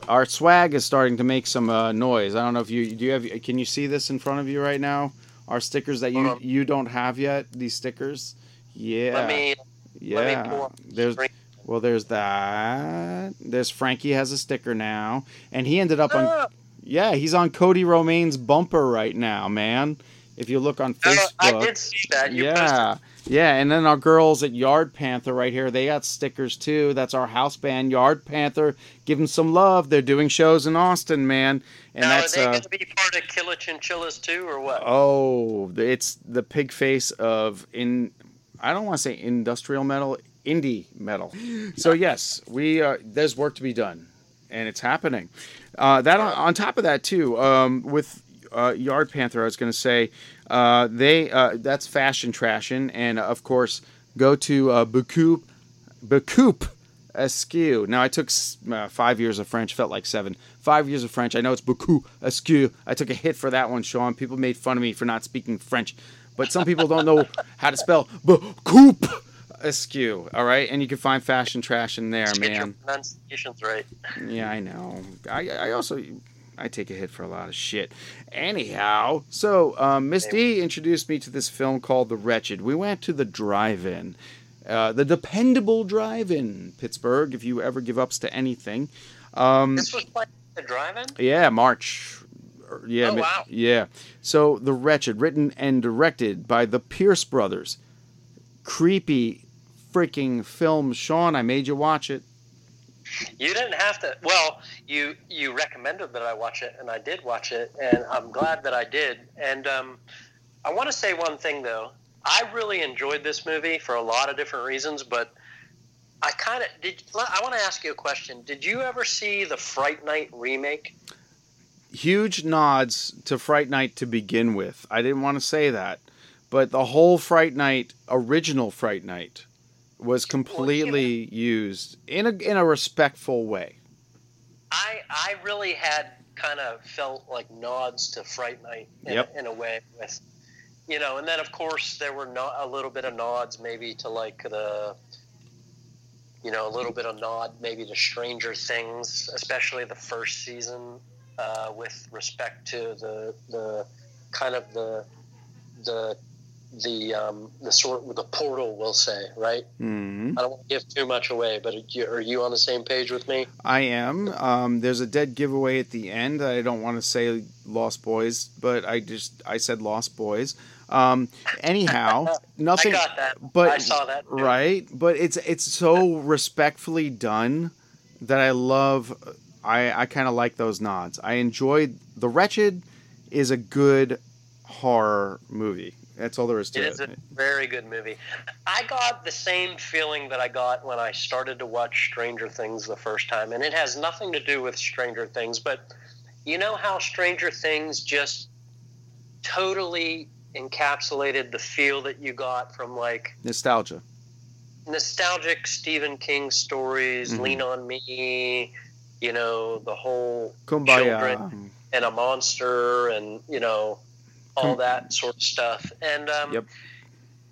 our swag is starting to make some uh, noise. I don't know if you do. You have? Can you see this in front of you right now? Our stickers that you you don't have yet. These stickers. Yeah. Let me, yeah. let me pull up the There's well, there's that. There's Frankie has a sticker now, and he ended up on. Ah! Yeah, he's on Cody Romaine's bumper right now, man. If you look on Uh, Facebook. I did see that. You yeah, yeah, and then our girls at Yard Panther right here, they got stickers too. That's our house band, Yard Panther. Give them some love. They're doing shows in Austin, man, and now, that's are they uh, going to be part of Killer Chinchillas too, or what? oh, it's the Pigface of in. I don't want to say industrial metal, indie metal. So yes, we uh, there's work to be done, and it's happening. Uh, that on, on top of that too, um, with uh, Yard Panther, I was going to say uh, they uh, that's fashion trashing, and uh, of course go to uh, Bacoup, Bacoup Askew. Now I took uh, five years of French, felt like seven. Five years of French. I know it's Bacoup Askew. I took a hit for that one, Sean. People made fun of me for not speaking French, but some people don't know how to spell Bacoup Askew. All right, and you can find fashion trash in there, Get your man. pronunciations right. Yeah, I know. I, I also I take a hit for a lot of shit. Anyhow, so um, Miss D introduced me to this film called The Wretched. We went to the drive-in, uh, the dependable drive-in Pittsburgh. If you ever give ups to anything, um, This was like the drive-in. yeah, March. Yeah, Oh, wow. yeah. So The Wretched, written and directed by the Pierce brothers. Creepy, freaking film. Sean, I made you watch it. You didn't have to. Well, you you recommended that I watch it, and I did watch it, and I'm glad that I did. And um, I want to say one thing though. I really enjoyed this movie for a lot of different reasons, but I kind of did. I want to ask you a question. Did you ever see the Fright Night remake? huge nods to Fright Night to begin with. I didn't want to say that, but the whole Fright Night, original Fright Night, was completely used in a in a respectful way. I I really had kind of felt like nods to Fright Night in, Yep. in a way with you know, and then of course there were not a little bit of nods maybe to like the you know a little bit of nod maybe to Stranger Things, especially the first season uh, with respect to the the kind of the the the um, the sort the portal we'll say right. hmm I don't want to give too much away, but are you, are you on the same page with me? I am. Um, there's a dead giveaway at the end. I don't want to say Lost Boys, but I just I said Lost Boys. Um, anyhow, nothing. (laughs) I got that. but I saw that. too. right but it's it's so respectfully done that i love i i kind of like those nods i enjoyed the wretched is a good horror movie that's all there is to It it, is a very good movie. I got the same feeling that I got when I started to watch Stranger Things the first time, and it has nothing to do with Stranger Things, but you know how Stranger Things just totally encapsulated the feel that you got from like nostalgia nostalgic Stephen King stories, Mhm. Lean on Me, you know, the whole kumbaya Children. and a monster and you know all that sort of stuff. And um, Yep.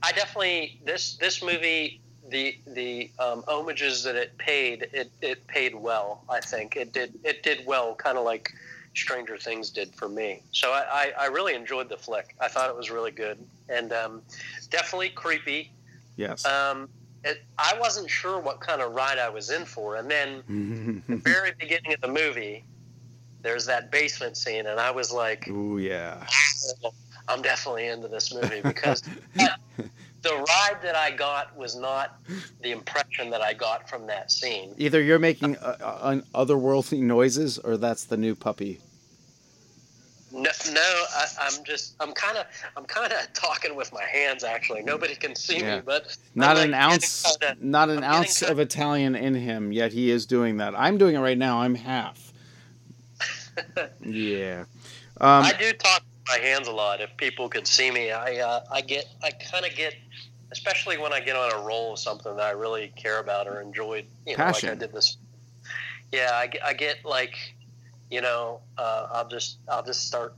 i definitely this this movie the the um, homages that it paid it, it paid well i think. It did it did well kind of like stranger things did for me. So I, I, I really enjoyed the flick. I thought it was really good. And um, definitely creepy. Yes. Um, it, I wasn't sure what kind of ride I was in for. And then (laughs) the very beginning of the movie, there's that basement scene, and I was like, Ooh yeah. I'm definitely into this movie because (laughs) the ride that I got was not the impression that I got from that scene. Either you're making uh, uh, otherworldly noises, or that's the new puppy. No, no I, I'm just I'm kind of I'm kind of (laughs) talking with my hands. Actually, nobody can see Yeah. me, but Not I'm, an like, ounce, kinda- not an I'm ounce of Italian in him. Yet he is doing that. I'm doing it right now. I'm half. Yeah. Um, I do talk with my hands a lot. If people could see me, I uh, I get I kind of get, especially when I get on a roll of something that I really care about or enjoyed. You know, Passion. like I did this. Yeah, I, get- I get like, you know, uh, I'll just I'll just start.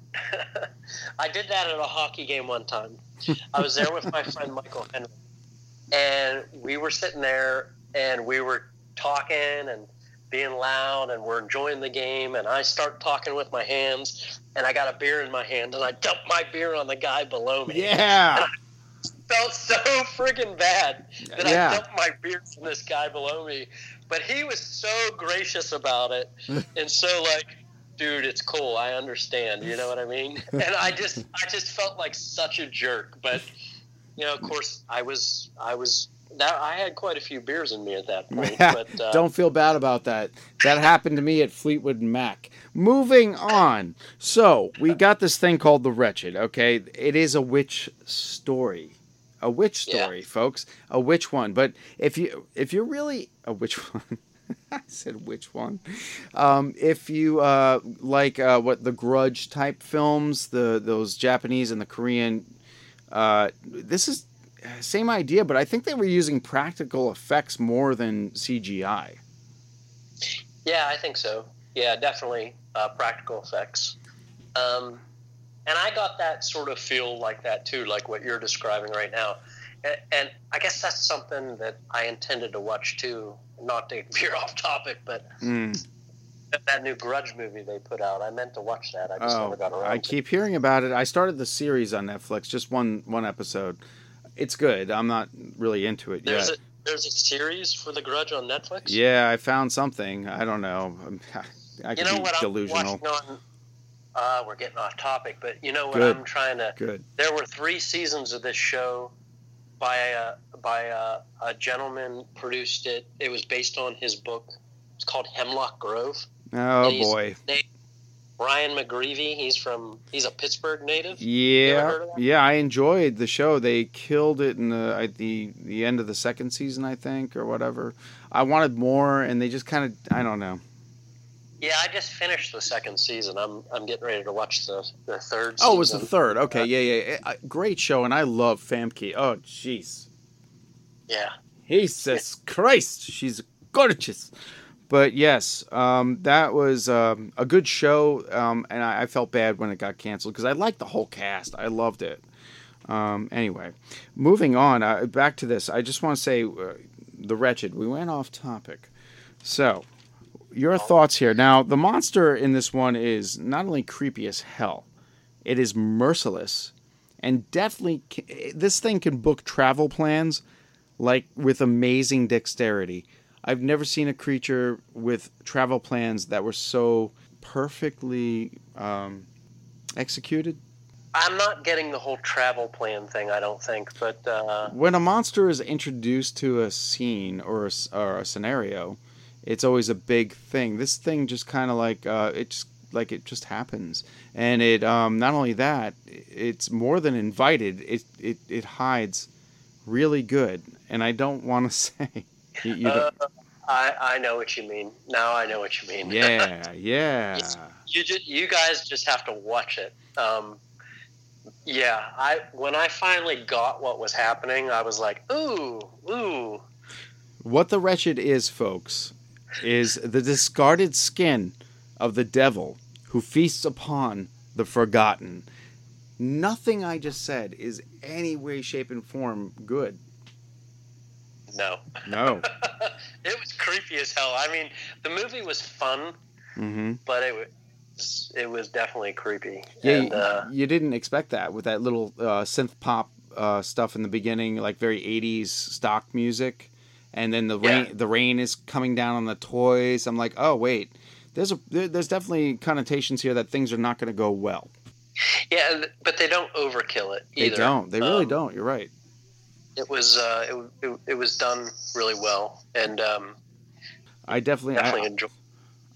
(laughs) I did that at a hockey game one time. I was there with my friend Michael Henry, and we were sitting there and we were talking and being loud and we're enjoying the game and I start talking with my hands and I got a beer in my hand and I dump my beer on the guy below me. yeah. Felt so friggin' bad that Yeah. I dumped my beer from this guy below me. But he was so gracious about it (laughs) and so like, dude, it's cool. I understand. You know what I mean? (laughs) And I just I just felt like such a jerk. But you know, of course I was I was that I had quite a few beers in me at that point. (laughs) But uh, Don't feel bad about that. That happened to me at Fleetwood Mac. Moving on. So, we got this thing called The Wretched, okay? It is a witch story. A witch Yeah. story, folks. A witch one. But if you if you're really a witch one (laughs) I said which one. Um, if you uh, like uh, what the Grudge type films, the those Japanese and the Korean, uh, this is same idea, but I think they were using practical effects more than CGI. Yeah, I think so. Yeah, definitely uh, practical effects. Um, and I got that sort of feel like that too, like what you're describing right now. And, and I guess that's something that I intended to watch too. Not to (laughs) veer off topic, but Mm. that new Grudge movie they put out, I meant to watch that. I just Oh, never got around I keep hearing about it. I started the series on Netflix, just one one episode. It's good. I'm not really into it There's yet. a there's a series for the Grudge on Netflix. Yeah, I found something. I don't know. I'm- (laughs) I You know be what delusional. I'm watching on? Uh, we're getting off topic, but you know what Good. I'm trying to. Good. There were three seasons of this show by a by a, a gentleman produced it. It was based on his book. It's called Hemlock Grove. Oh boy. Brian McGreevy. He's from he's a Pittsburgh native. Yeah, heard of that? yeah, I enjoyed the show. They killed it in the at the the end of the second season, I think, or whatever. I wanted more, and they just kind of I don't know. Yeah, I just finished the second season. I'm I'm getting ready to watch the the third. Oh, it was the third. Okay, yeah, yeah, yeah. Uh, great show, and I love Famke. Oh, jeez, Yeah. Jesus Christ, she's gorgeous. But yes, um, that was um, a good show, um, and I, I felt bad when it got canceled because I liked the whole cast. I loved it. Um, anyway, moving on. Uh, back to this. I just want to say, uh, the wretched. We went off topic. So, your thoughts here. Now, the monster in this one is not only creepy as hell, it is merciless, and definitely this thing can book travel plans like with amazing dexterity. I've never seen a creature with travel plans that were so perfectly um, executed. I'm not getting the whole travel plan thing. I don't think, but uh, When a monster is introduced to a scene or a, or a scenario, it's always a big thing. This thing just kind of like uh, it just like it just happens, and it um, not only that, it's more than invited. It it it hides really good, and I don't want to (laughs) say. You, you uh, I I know what you mean. Now I know what you mean. yeah, (laughs) yeah. you just you guys just have to watch it. Um, yeah, I when I finally got what was happening, I was like, ooh, ooh. What the wretched is, folks, is the discarded skin of the devil who feasts upon the forgotten. Nothing I just said is any way, shape, and form good. No, No. (laughs) it was creepy as hell. I mean, the movie was fun, hmm but it was it was definitely creepy. Yeah, and, you, uh, you didn't expect that with that little uh, synth pop uh, stuff in the beginning, like very '80s stock music, and then the Yeah. rain the rain is coming down on the toys. I'm like, oh wait, there's a there's definitely connotations here that things are not going to go well. Yeah, but they don't overkill it They don't. They really Um, don't. You're right. It was uh, it, it, it was done really well, and um, I definitely, I- enjoyed.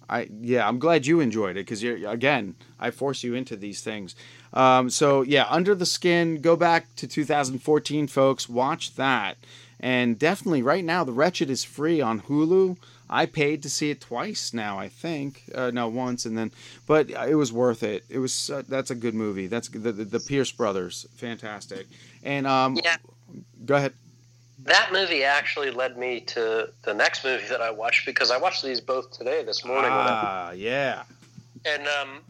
I yeah, I'm glad you enjoyed it because you're again, I force you into these things. Um, so yeah, Under the Skin, go back to 2014, folks. Watch that, and definitely right now, The Wretched is free on Hulu. I paid to see it twice now. I think uh, no once and then, but it was worth it. It was uh, that's a good movie. That's the the, the Pierce brothers, fantastic. And um, Yeah. Go ahead. That movie actually led me to the next movie that I watched because I watched these both today this morning. Ah, yeah. and um,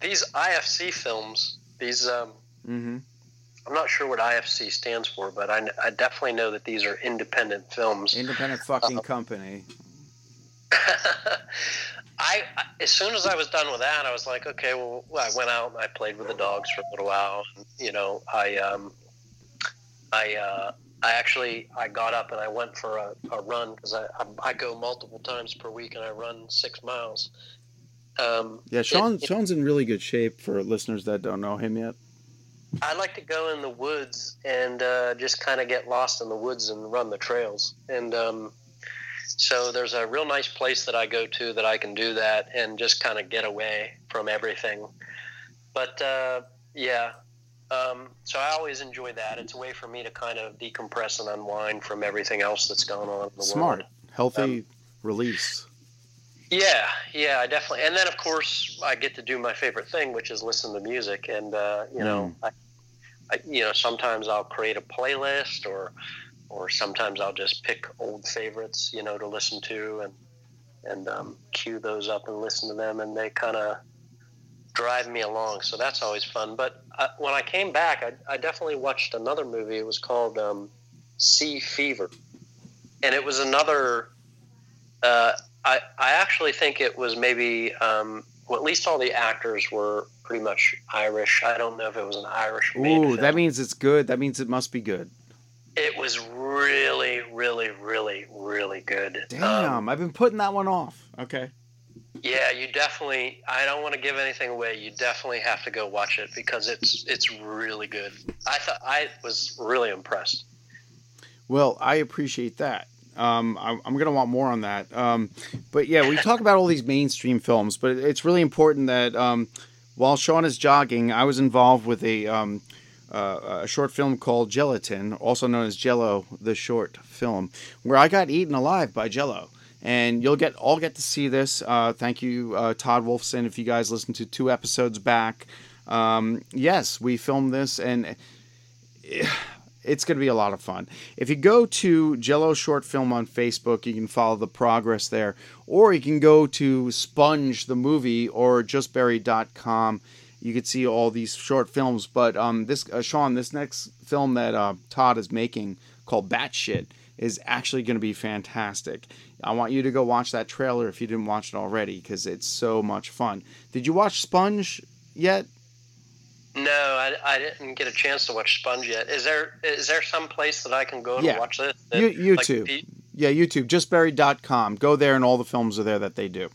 these IFC films, these um, Mm-hmm. I'm not sure what IFC stands for, but I, I definitely know that these are independent films. Independent fucking company. I, (laughs) I as soon as I was done with that, I was like, okay, well, I went out and I played with the dogs for a little while. And, you know, I um, I uh, I actually I got up and I went for a, a run because I, I I go multiple times per week and I run six miles. Um, Yeah, Sean. it- Sean's in really good shape for listeners that don't know him yet. I like to go in the woods and uh, just kind of get lost in the woods and run the trails. And um, so there's a real nice place that I go to that I can do that and just kind of get away from everything. But uh, yeah, um, so I always enjoy that. It's a way for me to kind of decompress and unwind from everything else that's going on in the Smart, world. Smart, healthy release. Yeah, yeah, I definitely. And then of course I get to do my favorite thing, which is listen to music. And uh, you know, I, I, you know, sometimes I'll create a playlist, or or sometimes I'll just pick old favorites, you know, to listen to and and um, cue those up and listen to them, and they kind of drive me along. So that's always fun. But uh, when I came back, I, I definitely watched another movie. It was called um, Sea Fever, and it was another. Uh, I I actually think it was maybe um, well, at least all the actors were pretty much Irish. I don't know if it was an Irish. Ooh, film. that means it's good. That means it must be good. It was really, really, really, really good. Damn, Um, I've been putting that one off. Okay. Yeah, you definitely. I don't want to give anything away. You definitely have to go watch it because it's it's really good. I thought I was really impressed. Well, I appreciate that. Um, I, I'm going to want more on that. Um, but yeah, we talk about all these mainstream films, but it's really important that um, while Sean is jogging, I was involved with a, um, uh, a short film called Gelatin, also known as Jello, the short film, where I got eaten alive by Jello. And you'll get all get to see this. Uh, thank you, uh, Todd Wolfson. If you guys listened to two episodes back, um, yes, we filmed this, and (sighs) it's going to be a lot of fun. If you go to Jello Short Film on Facebook, you can follow the progress there. Or you can go to Sponge the movie or justberry.com. You can see all these short films. But um, this uh, Sean, this next film that uh, Todd is making called Batshit is actually going to be fantastic. I want you to go watch that trailer if you didn't watch it already because it's so much fun. Did you watch Sponge yet? No, I, I didn't get a chance to watch Sponge yet. Is there is there some place that I can go Yeah. to watch this? You- Like, YouTube. pe- Yeah, YouTube, justberry.com. Go there and all the films are there that they do.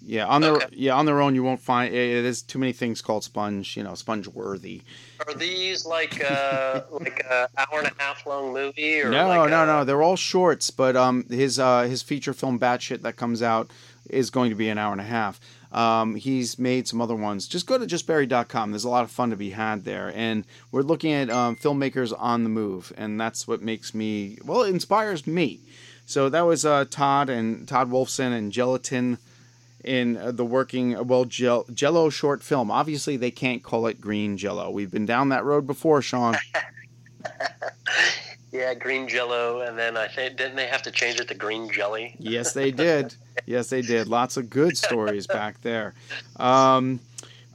Yeah, on their Okay. yeah, on their own you won't find it is too many things called sponge, you know, sponge worthy. Are these like uh, like a hour and a half long movie or No, like no, a- no, they're all shorts, but um his uh his feature film Batshit that comes out is going to be an hour and a half. Um, he's made some other ones. Just go to justberry.com. There's a lot of fun to be had there. And we're looking at um, filmmakers on the move. And that's what makes me, well, it inspires me. So that was uh, Todd and Todd Wolfson and Gelatin in uh, the working, well, gel- Jello short film. Obviously, they can't call it green Jello. We've been down that road before, Sean. (laughs) Yeah, green Jello, and then I think didn't they have to change it to green jelly? Yes, they did. (laughs) Yes, they did. Lots of good stories back there. Um,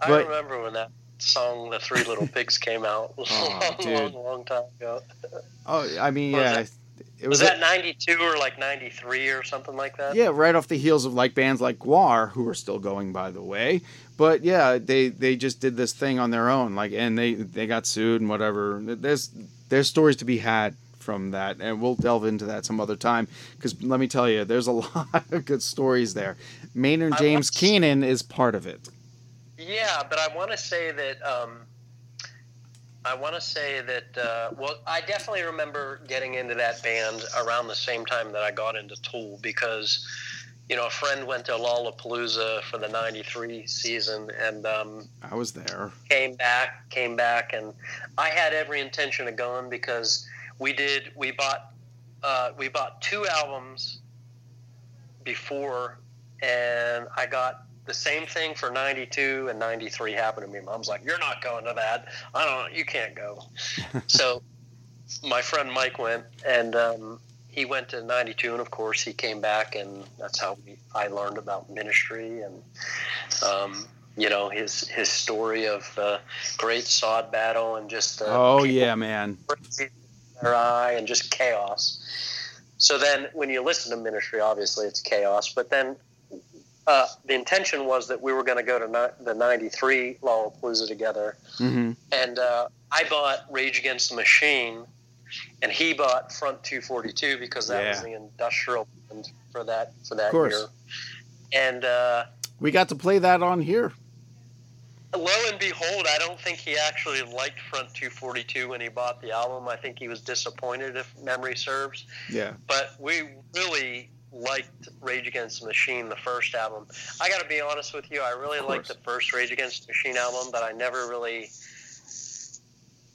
I remember when that song "The Three Little Pigs" came out (laughs) a Oh, long, dude. long, long time ago. oh, I mean, yeah? It Was was, that 92 or like 93 or something like that? yeah, right off the heels of like bands like Gwar, who are still going by the way. But yeah, they they just did this thing on their own, like, and they they got sued and whatever. There's there's stories to be had from that, and we'll delve into that some other time. Because let me tell you, there's a (laughs) lot of good stories there. Maynard James watched- Keenan is part of it. Yeah, but I want to say that um, I want to say that uh, well, I definitely remember getting into that band around the same time that I got into Tool because you know a friend went to Lollapalooza for the '93 season and um, I was there. came back, came back, and I had every intention of going because we did. We bought uh, we bought two albums before, and I got the same thing for '92 and '93 happened to me. Mom's like, "You're not going to that. I don't. You can't go." (laughs) so my friend Mike went, and um, he went to '92, and of course he came back, and that's how we, I learned about ministry and. Um, you know his his story of the great sod battle and just uh, Oh yeah, man. their eye and just chaos. So then, when you listen to ministry, obviously it's chaos. But then, uh, the intention was that we were going to go to ni- the '93 Lollapalooza together, hmm and uh, I bought Rage Against the Machine, and he bought Front 242 because that was the industrial band for that for that year. And uh, We got to play that on here. lo and behold, I don't think he actually liked Front 242 when he bought the album. I think he was disappointed, if memory serves. Yeah. But we really liked Rage Against the Machine, the first album. I got to be honest with you, I really liked the first Rage Against the Machine album, but I never really.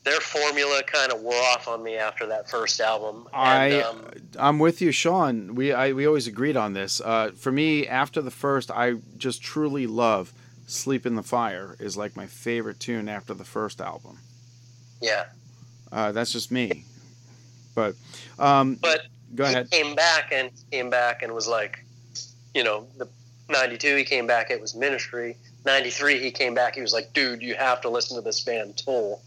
Their formula kind of wore off on me after that first album. And, I um, I'm with you, Sean. We I, we always agreed on this. Uh, for me, after the first, I just truly love "Sleep in the Fire" is like my favorite tune after the first album. yeah. Uh, that's just me. But um, But go he ahead. came back and came back and was like, you know, the 92 he came back, it was Ministry. 93 he came back, he was like, dude, you have to listen to this band Tool.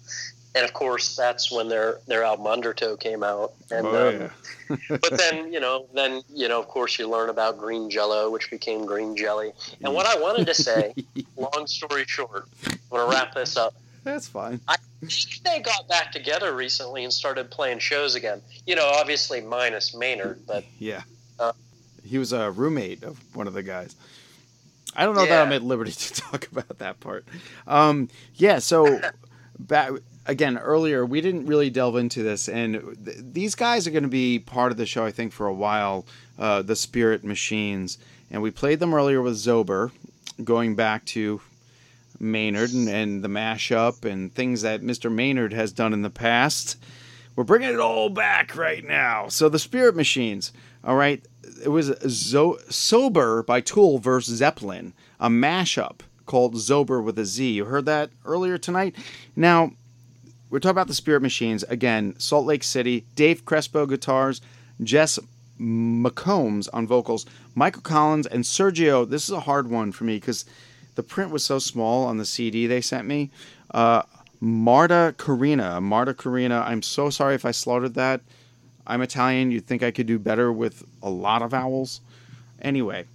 And of course, that's when their their album Undertow came out. And oh um, yeah. but then (laughs) you know, then you know, of course, you learn about Green Jello, which became Green Jelly. And what I wanted to say, (laughs) long story short, I'm gonna wrap this up. That's fine. I think they got back together recently and started playing shows again. You know, obviously minus Maynard, but Yeah. Uh, he was a roommate of one of the guys. I don't know that I'm at liberty (laughs) to talk about that part. Um, yeah, so (laughs) back again earlier we didn't really delve into this, and th- these guys are going to be part of the show I think for a while. Uh, the Spirit Machines, and we played them earlier with Zober, going back to Maynard and, and the mashup and things that Mr. Maynard has done in the past. We're bringing it all back right now. So the Spirit Machines, all right. It was Zo- Sober by Tool versus Zeppelin, a mashup called Zober with a Z. You heard that earlier tonight. Now we're talking about the Spirit Machines again. Salt Lake City. Dave Crespo guitars, Jess McCombs on vocals, Michael Collins and Sergio. This is a hard one for me because the print was so small on the CD they sent me. Uh, Marta Carina. Marta Carina. I'm so sorry if I slaughtered that. I'm Italian. You'd think I could do better with a lot of vowels. Anyway,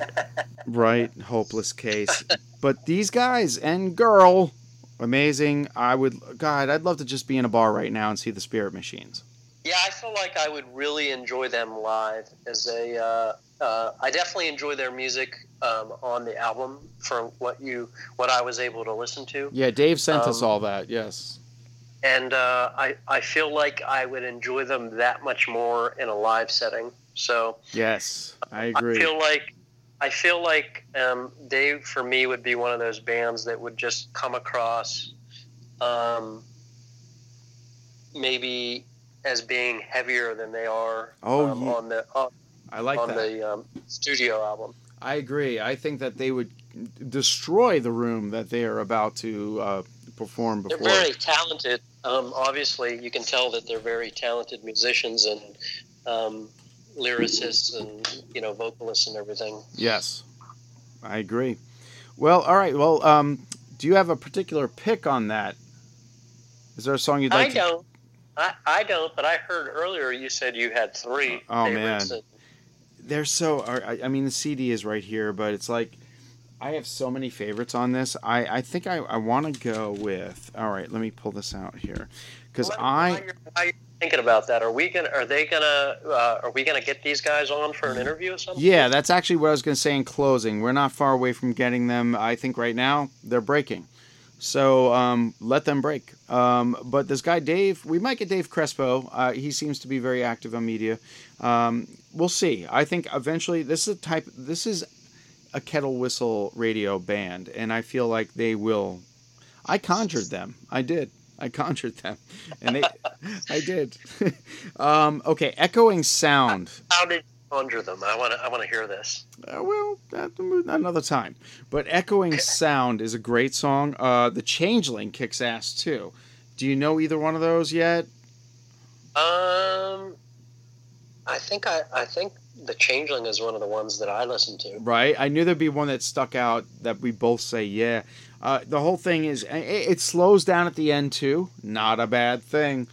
(laughs) right? Hopeless case. But these guys and girl, amazing. I would, God, I'd love to just be in a bar right now and see the Spirit Machines. Yeah, I feel like I would really enjoy them live. As a, uh, uh, I definitely enjoy their music um, on the album for what you, what I was able to listen to, Yeah, Dave sent us Um, all that. Yes. and uh, I, I feel like I would enjoy them that much more in a live setting. So Yes, I agree. I feel like, I feel like um, Dave for me would be one of those bands that would just come across, um, maybe as being heavier than they are Oh, um, ye- on the on, I like on that. the um, studio album. I agree. I think that they would destroy the room that they are about to uh, perform They're very talented. Um, obviously, you can tell that they're very talented musicians and um, lyricists and you know vocalists and everything. Yes, I agree. Well, all right. Well, um, do you have a particular pick on that? Is there a song you'd like? I to... don't. I, I don't, but I heard earlier you said you had three. Oh, favorites man. and- they're so I, I mean the cd is right here but it's like i have so many favorites on this i i think i, I want to go with all right let me pull this out here because i while you're, while you're thinking about that, are we gonna? Are they gonna? Uh, are we gonna get these guys on for an interview or something? yeah that's actually what i was going to say in closing we're not far away from getting them i think right now they're breaking so um, let them break. Um, but this guy dave we might get dave crespo. Uh, he seems to be very active on media. Um, we'll see. I think eventually this is a type this is a kettle whistle radio band and i feel like they will i conjured them. I did. I conjured them. And they i did. (laughs) Um, okay echoing sound. You conjure them? I want to. I want to hear this. uh, well, that, another time. But Echoing Sound is a great song. Uh, the Changeling kicks ass too. Do you know either one of those yet? Um, I think I. I think the Changeling is one of the ones that I listen to. Right? I knew there'd be one that stuck out that we both say, yeah. Uh, the whole thing is, it, it slows down at the end too. Not a bad thing.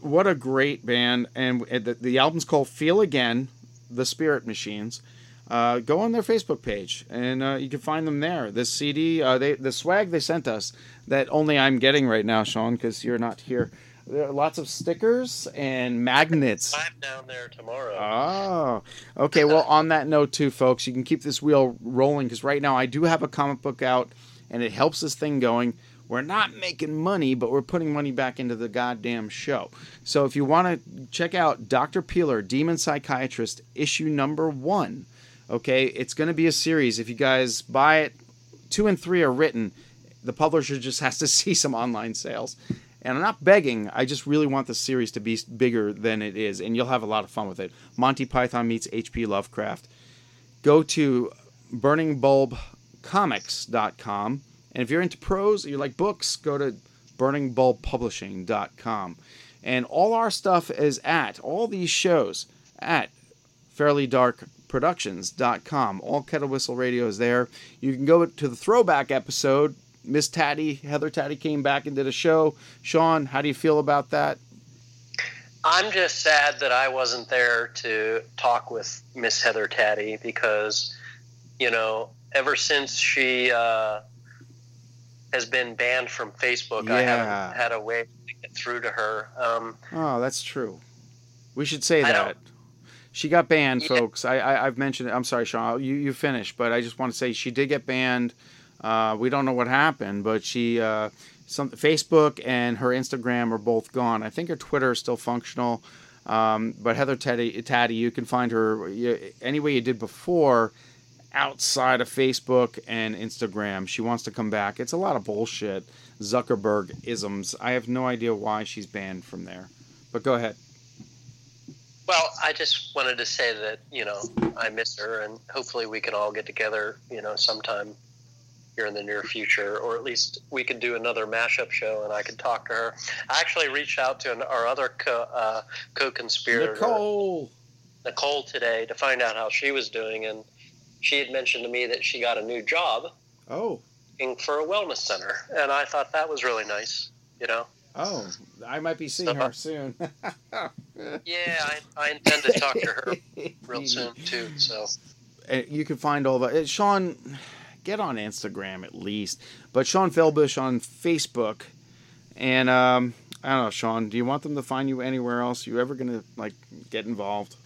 What a great band. And the, the album's called Feel Again, The Spirit Machines. Uh, go on their Facebook page and uh, you can find them there. This CD, uh, they the swag they sent us that only I'm getting right now, Sean, because you're not here. There are lots of stickers and magnets. (laughs) I'm down there tomorrow. Oh, okay. Well, on that note, too, folks, you can keep this wheel rolling because right now I do have a comic book out and it helps this thing going. We're not making money, but we're putting money back into the goddamn show. So if you want to check out Dr. Peeler, Demon Psychiatrist, issue number one, okay, it's going to be a series. If you guys buy it, two and three are written. The publisher just has to (laughs) see some online sales. And I'm not begging. I just really want the series to be bigger than it is, and you'll have a lot of fun with it. Monty Python meets H.P. Lovecraft. Go to burningbulbcomics.com, and if you're into prose, you like books, go to burningbulbpublishing.com. And all our stuff is at all these shows at fairlydarkproductions.com. All Kettle Whistle Radio is there. You can go to the throwback episode. Miss Tatty, Heather Tatty came back and did a show. Sean, how do you feel about that? I'm just sad that I wasn't there to talk with Miss Heather Taddy because, you know, ever since she uh, has been banned from Facebook, I haven't had a way to get through to her. Um, Oh, that's true. We should say I that. She got banned, Yeah. folks. I, I I've mentioned it. I'm sorry, Sean. You you finish, but I just want to say she did get banned. Uh, we don't know what happened, but she uh, some Facebook and her Instagram are both gone. I think her Twitter is still functional. Um, but Heather Taddy, Taddy, you can find her any way you did before outside of Facebook and Instagram. She wants to come back. It's a lot of bullshit. Zuckerberg isms. I have no idea why she's banned from there. But go ahead. well, I just wanted to say that, you know, I miss her and hopefully we can all get together, you know, sometime here in the near future, or at least we could do another mashup show and I could talk to her. I actually reached out to an, our other co, uh, co-conspirator. Nicole. Nicole today to find out how she was doing, and she had mentioned to me that she got a new job Oh. in, for a wellness center, and I thought that was really nice. You know, Oh. I might be seeing her soon. (laughs) yeah, I, I intend to talk to her real (laughs) soon too. So you can find all the Sean. Get on Instagram at least, but Sean Felbush on Facebook, and um, I don't know, Sean. Do you want them to find you anywhere else? You ever gonna like get involved?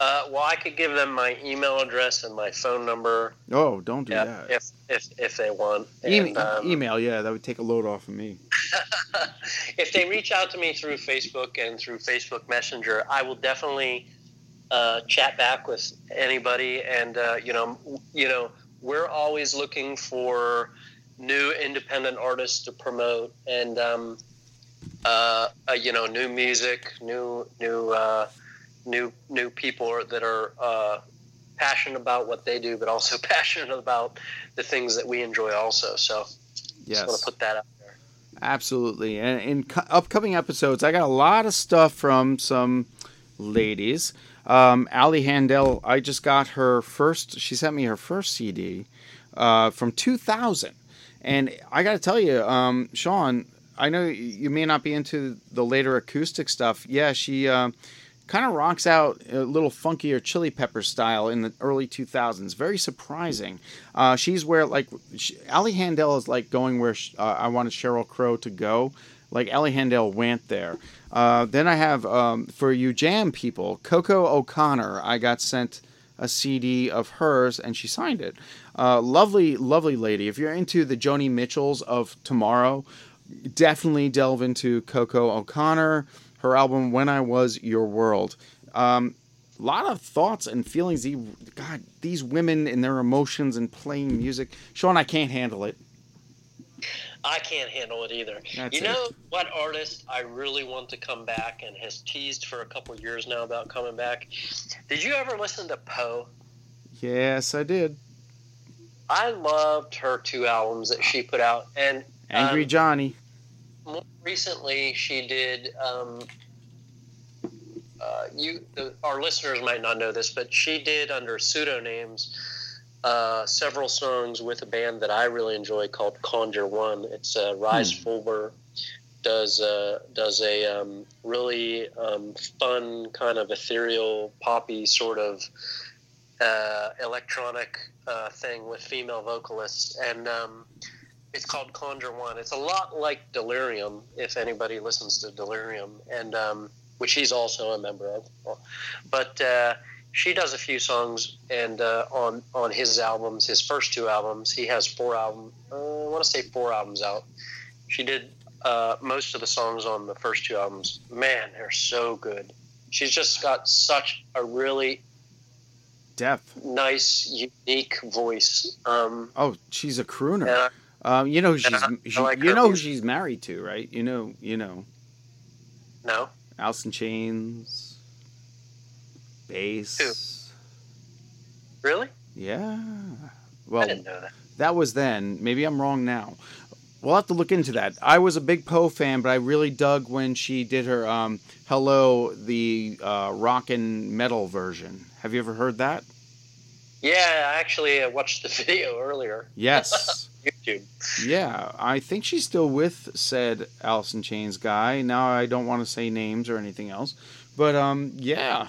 Uh, well, I could give them my email address and my phone number. Oh, don't do Yeah, that. if if if they want. Email, And, um, email, yeah, that would take a load off of me. (laughs) if they reach out to me through Facebook and through Facebook Messenger, I will definitely uh, chat back with anybody. And uh, you know, you know, we're always looking for new independent artists to promote, and um, uh, uh, you know, new music, new new uh, new new people that are uh, passionate about what they do, but also (laughs) passionate about the things that we enjoy also. So, Yes. just want to put that out there. Absolutely. And in co- upcoming episodes, I got a lot of stuff from some ladies. Um, Ali Handal, I just got her first, she sent me her first CD uh, from 2000. And I got to tell you, um, Sean, I know you may not be into the later acoustic stuff. Yeah, she uh, kind of rocks out a little funkier Chili Pepper style in the early 2000s. Very surprising. Uh, she's where like she, Handal is like going where uh, I wanted Sheryl Crow to go. Like Ali Handal went there. Uh, then I have um, for you jam people, Coco O'Connor. I got sent a CD of hers and she signed it. Uh, lovely, lovely lady. If you're into the Joni Mitchells of tomorrow, definitely delve into Coco O'Connor. Her album "When I Was Your World." Um, a lot of thoughts and feelings. God, these women and their emotions and playing music. Sean, I can't handle it. I can't handle it either. That's you know it. what artist I really want to come back and has teased for a couple years now about coming back? Did you ever listen to Poe? Yes, I did. I loved her two albums that she put out, and Angry um, Johnny. More recently she did. Um, uh, you, the, our listeners might not know this, but she did under pseudonames uh, several songs with a band that I really enjoy called Conjure One. It's uh, Rhys Fulber does uh, does a um, really um, fun kind of ethereal poppy sort of uh, electronic uh, thing with female vocalists, and um, it's called Conjure One. It's a lot like Delirium, if anybody listens to Delirium, and um, which he's also a member of. But uh, she does a few songs, and uh, on on his albums, his first two albums, he has four album. Uh, I want to say four albums out. She did uh, most of the songs on the first two albums. Man, they're so good. She's just got such a really Depth. nice, unique voice. Um, Oh, she's a crooner. Um, you know who she's she, like you know who she's married to, right? You know, you know, no, Alice in Chains, bass. really, Yeah. I Well, didn't know that. that was then. Maybe I'm wrong now. We'll have to look into that. I was a big Poe fan, but I really dug when she did her um, "Hello," the uh, rock and metal version. Have you ever heard that? Yeah, I actually uh, watched the (laughs) video earlier. Yes. (laughs) YouTube. yeah, I think she's still with said Alice in Chains guy. Now I don't want to say names or anything else, but um, yeah,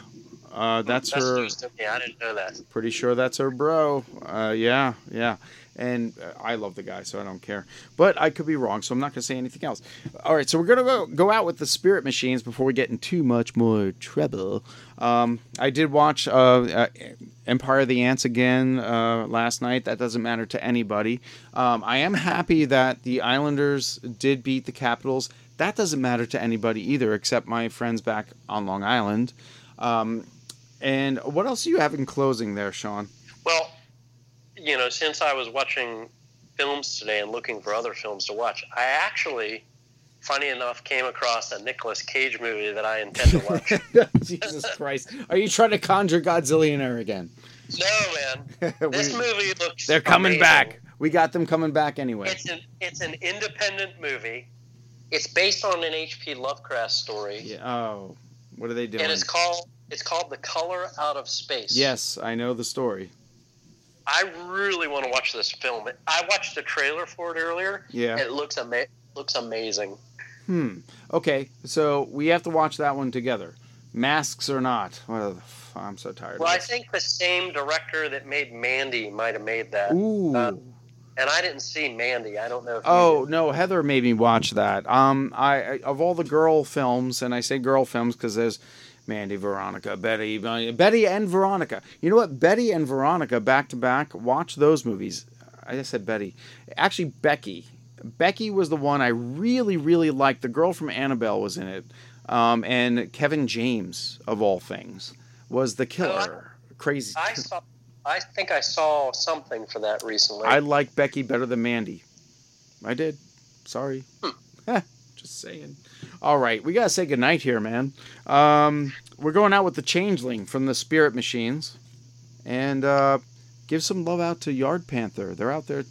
uh, that's her. news to. I didn't know that. Pretty sure that's her bro. Uh, yeah, yeah. And uh, I love the guy, so I don't care. But I could be wrong, so I'm not going to say anything else. All right, so we're going to go, go out with the Spirit Machines before we get in too much more trouble. Um, I did watch uh, uh, Empire of the Ants again uh, last night. That doesn't matter to anybody. Um, I am happy that the Islanders did beat the Capitals. That doesn't matter to anybody either, except my friends back on Long Island. Um, and what else do you have in closing there, Sean? Well, you know, since I was watching films today and looking for other films to watch, I actually, funny enough, came across a Nicolas Cage movie that I intend to watch. (laughs) Jesus Christ. Are you trying to conjure Godzillionaire again? no, man, (laughs) this We- movie looks. They're coming amazing. back. We got them coming back anyway. It's an it's an independent movie. It's based on an H.P. Lovecraft story, Yeah, oh, what are they doing? and it's called it's called The Color Out of Space. Yes, I know the story. I really want to watch this film. I watched the trailer for it earlier. Yeah. It looks ama- looks amazing. Hmm. Okay, so we have to watch that one together. Masks or not. Well, I'm so tired. Well, I think the same director that made Mandy might have made that. Ooh. Uh, and I didn't see Mandy. I don't know Oh no, Heather made me watch that. Um, I, I of all the girl films, and I say girl films because there's Mandy, Veronica, Betty, Betty and Veronica. You know what? Betty and Veronica back to back. Watch those movies. I just said Betty. Actually, Becky. Becky was the one I really, really liked. The girl from Annabelle was in it, um, and Kevin James of all things was the killer. Crazy. I (laughs) saw. I think I saw something for that recently. I like Becky better than Mandy. I did. Sorry. Heh, (laughs) Just saying. All right, we gotta say goodnight here, man. Um, we're going out with the Changeling from the Spirit Machines, and uh, give some love out to Yard Panther. They're out there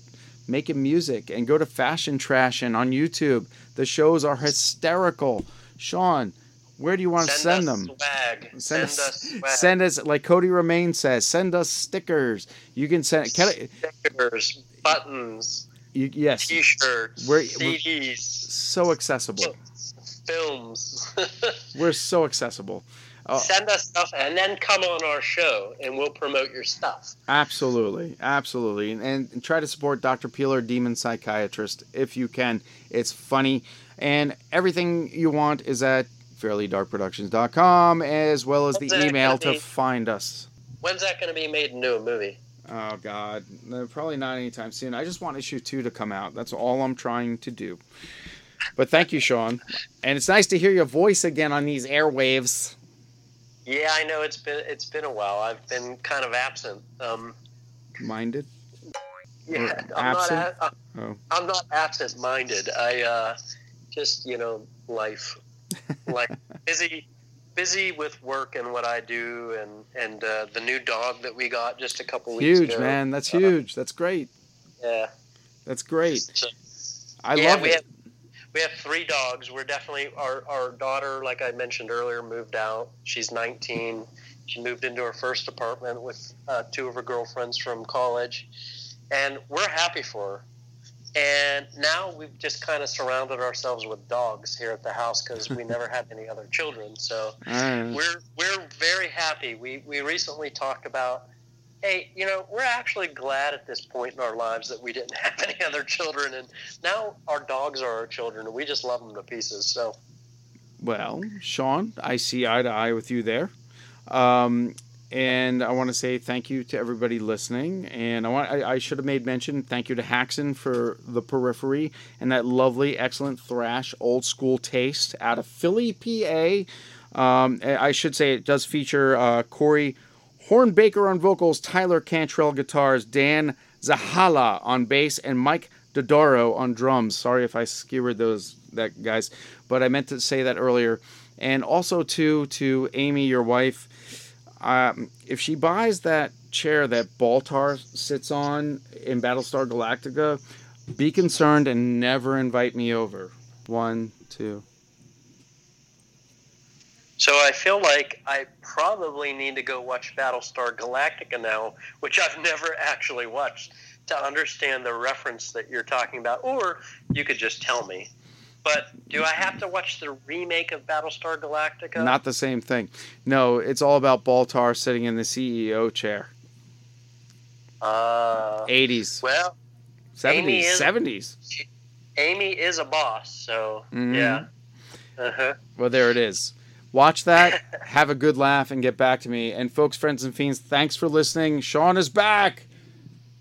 making music, and go to Fashion Trash and on YouTube. The shows are hysterical. Sean, where do you want to send us them? Swag. Send, us, swag. send us like Cody Romaine says. Send us stickers. You can send. Stickers, buttons, You, yes, T-shirts, We're- CDs, so accessible. films. (laughs) We're so accessible. Oh. Send us stuff, and then come on our show, and we'll promote your stuff. Absolutely, absolutely, and, and try to support Dr. Peeler, Demon Psychiatrist, if you can. It's funny, and everything you want is at fairlydarkproductions.com, as well as the email gonna find us. When's that going to be made into a movie? Oh God, probably not anytime soon. I just want issue two to come out. That's all I'm trying to do. But thank you, Sean, and it's nice to hear your voice again on these airwaves. Yeah, I know it's been it's been a while. I've been kind of absent. Um, Minded. yeah, Or I'm absent? not. a- Oh. I'm not absent-minded. I uh, just you know life, (laughs) like busy, busy with work and what I do, and and uh, the new dog that we got just a couple weeks Huge, ago. Huge man. That's Uh, huge. That's great. Yeah, That's great. So- I yeah, love we it. Have, we have three dogs. We're definitely our our daughter, like I mentioned earlier, moved out. She's 19. She moved into her first apartment with uh, two of her girlfriends from college, and we're happy for her. And now we've just kind of surrounded ourselves with dogs here at the house because we never had any other children. So (laughs) we're we're very happy. We we recently talked about, hey, you know, we're actually glad at this point in our lives that we didn't (laughs) have any other children, and now our dogs are our children, and we just love them to pieces. So Well, Sean, I see eye to eye with you there. Um, and I want to say thank you to everybody listening. And I want I, I should have made mention thank you to Haxon for the periphery and that lovely, excellent thrash, old school taste out of Philly, PA. Um, I should say it does feature uh, Corey Hornbaker on vocals, Tyler Cantrell guitars, Dan Zahala on bass, and Mike Dodoro on drums. Sorry if I skewered those that guys, but I meant to say that earlier. And also to to Amy, your wife, um, if she buys that chair that Baltar sits on in Battlestar Galactica, be concerned and never invite me over. One, two. so I feel like I probably need to go watch Battlestar Galactica now, which I've (laughs) never actually watched, to understand the reference that you're talking about. Or you could just tell me. But do I have to watch the remake of Battlestar Galactica? Not the same thing. No, it's all about Baltar sitting in the CEO chair. Uh, 80s, well, 70s, Amy is- 70s. Amy is a boss, so Mhm. yeah. Uh-huh. Well, there it is. Watch that, (laughs) have a good laugh, and get back to me. And folks, friends, and fiends, thanks for listening. Sean is back.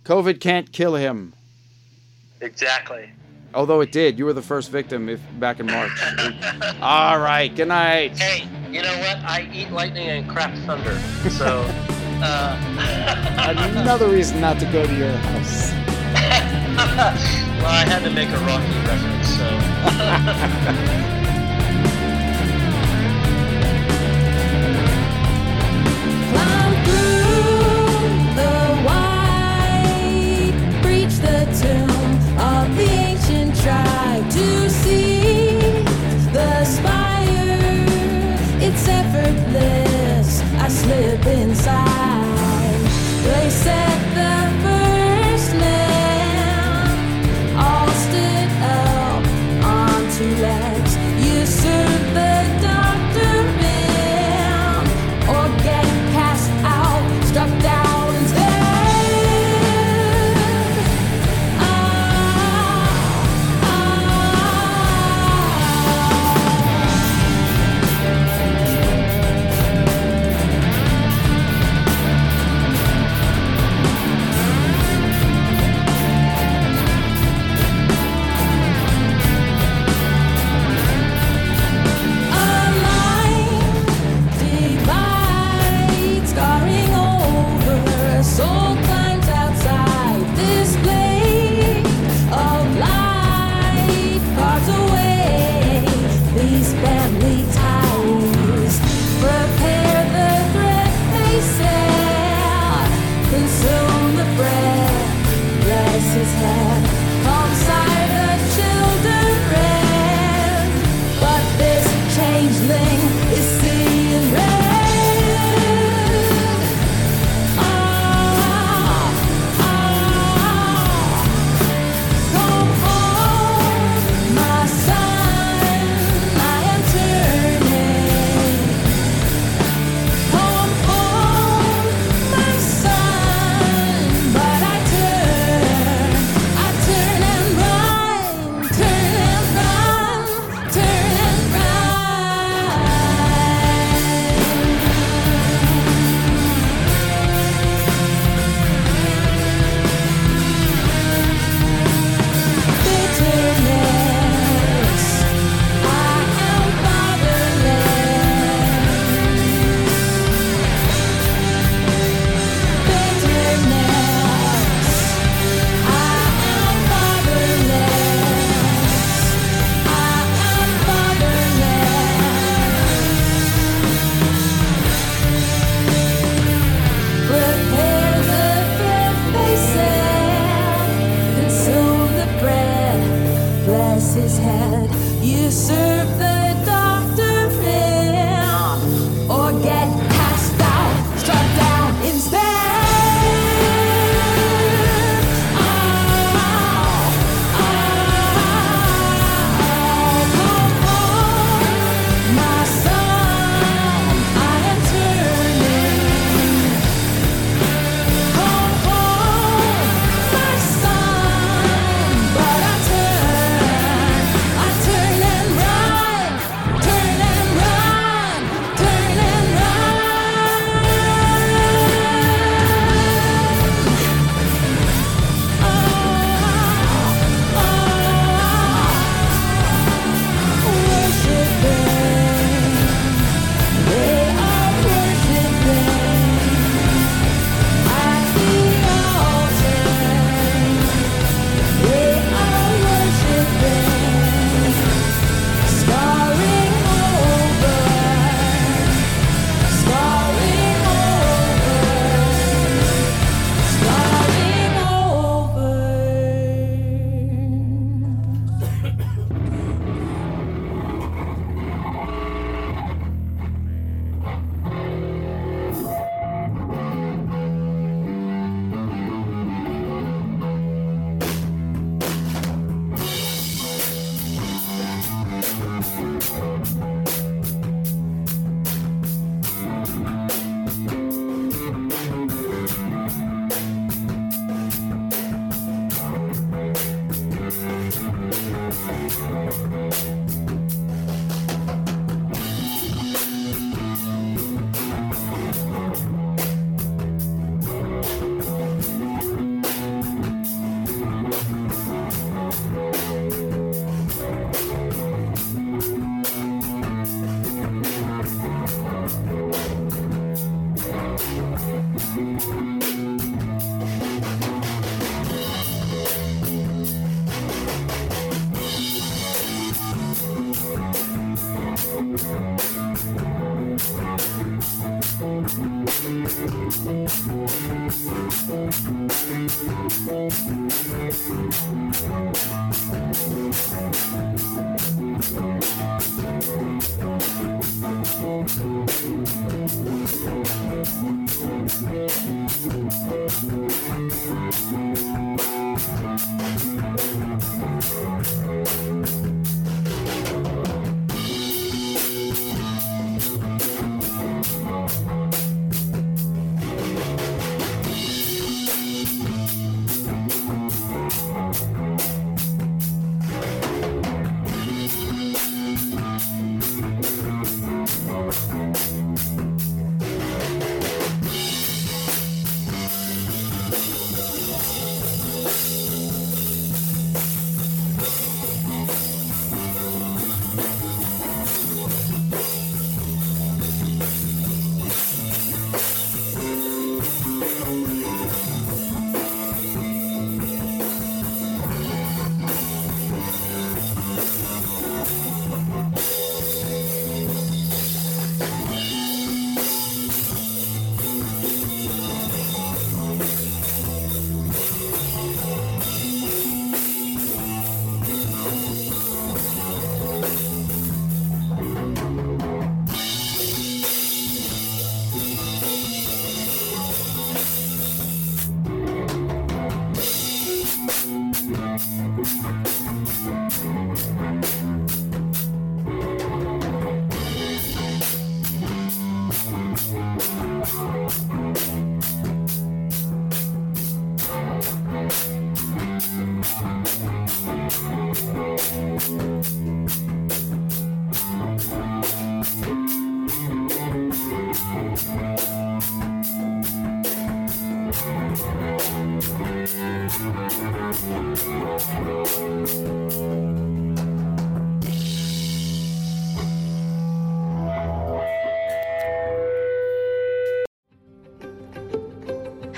COVID can't kill him. Exactly. Although it did. You were the first victim if, back in March. (laughs) All right. Good night. Hey, you know what? I eat lightning and crap thunder. So, uh, (laughs) Another reason not to go to your house. (laughs) well, I had to make a Rocky reference, so.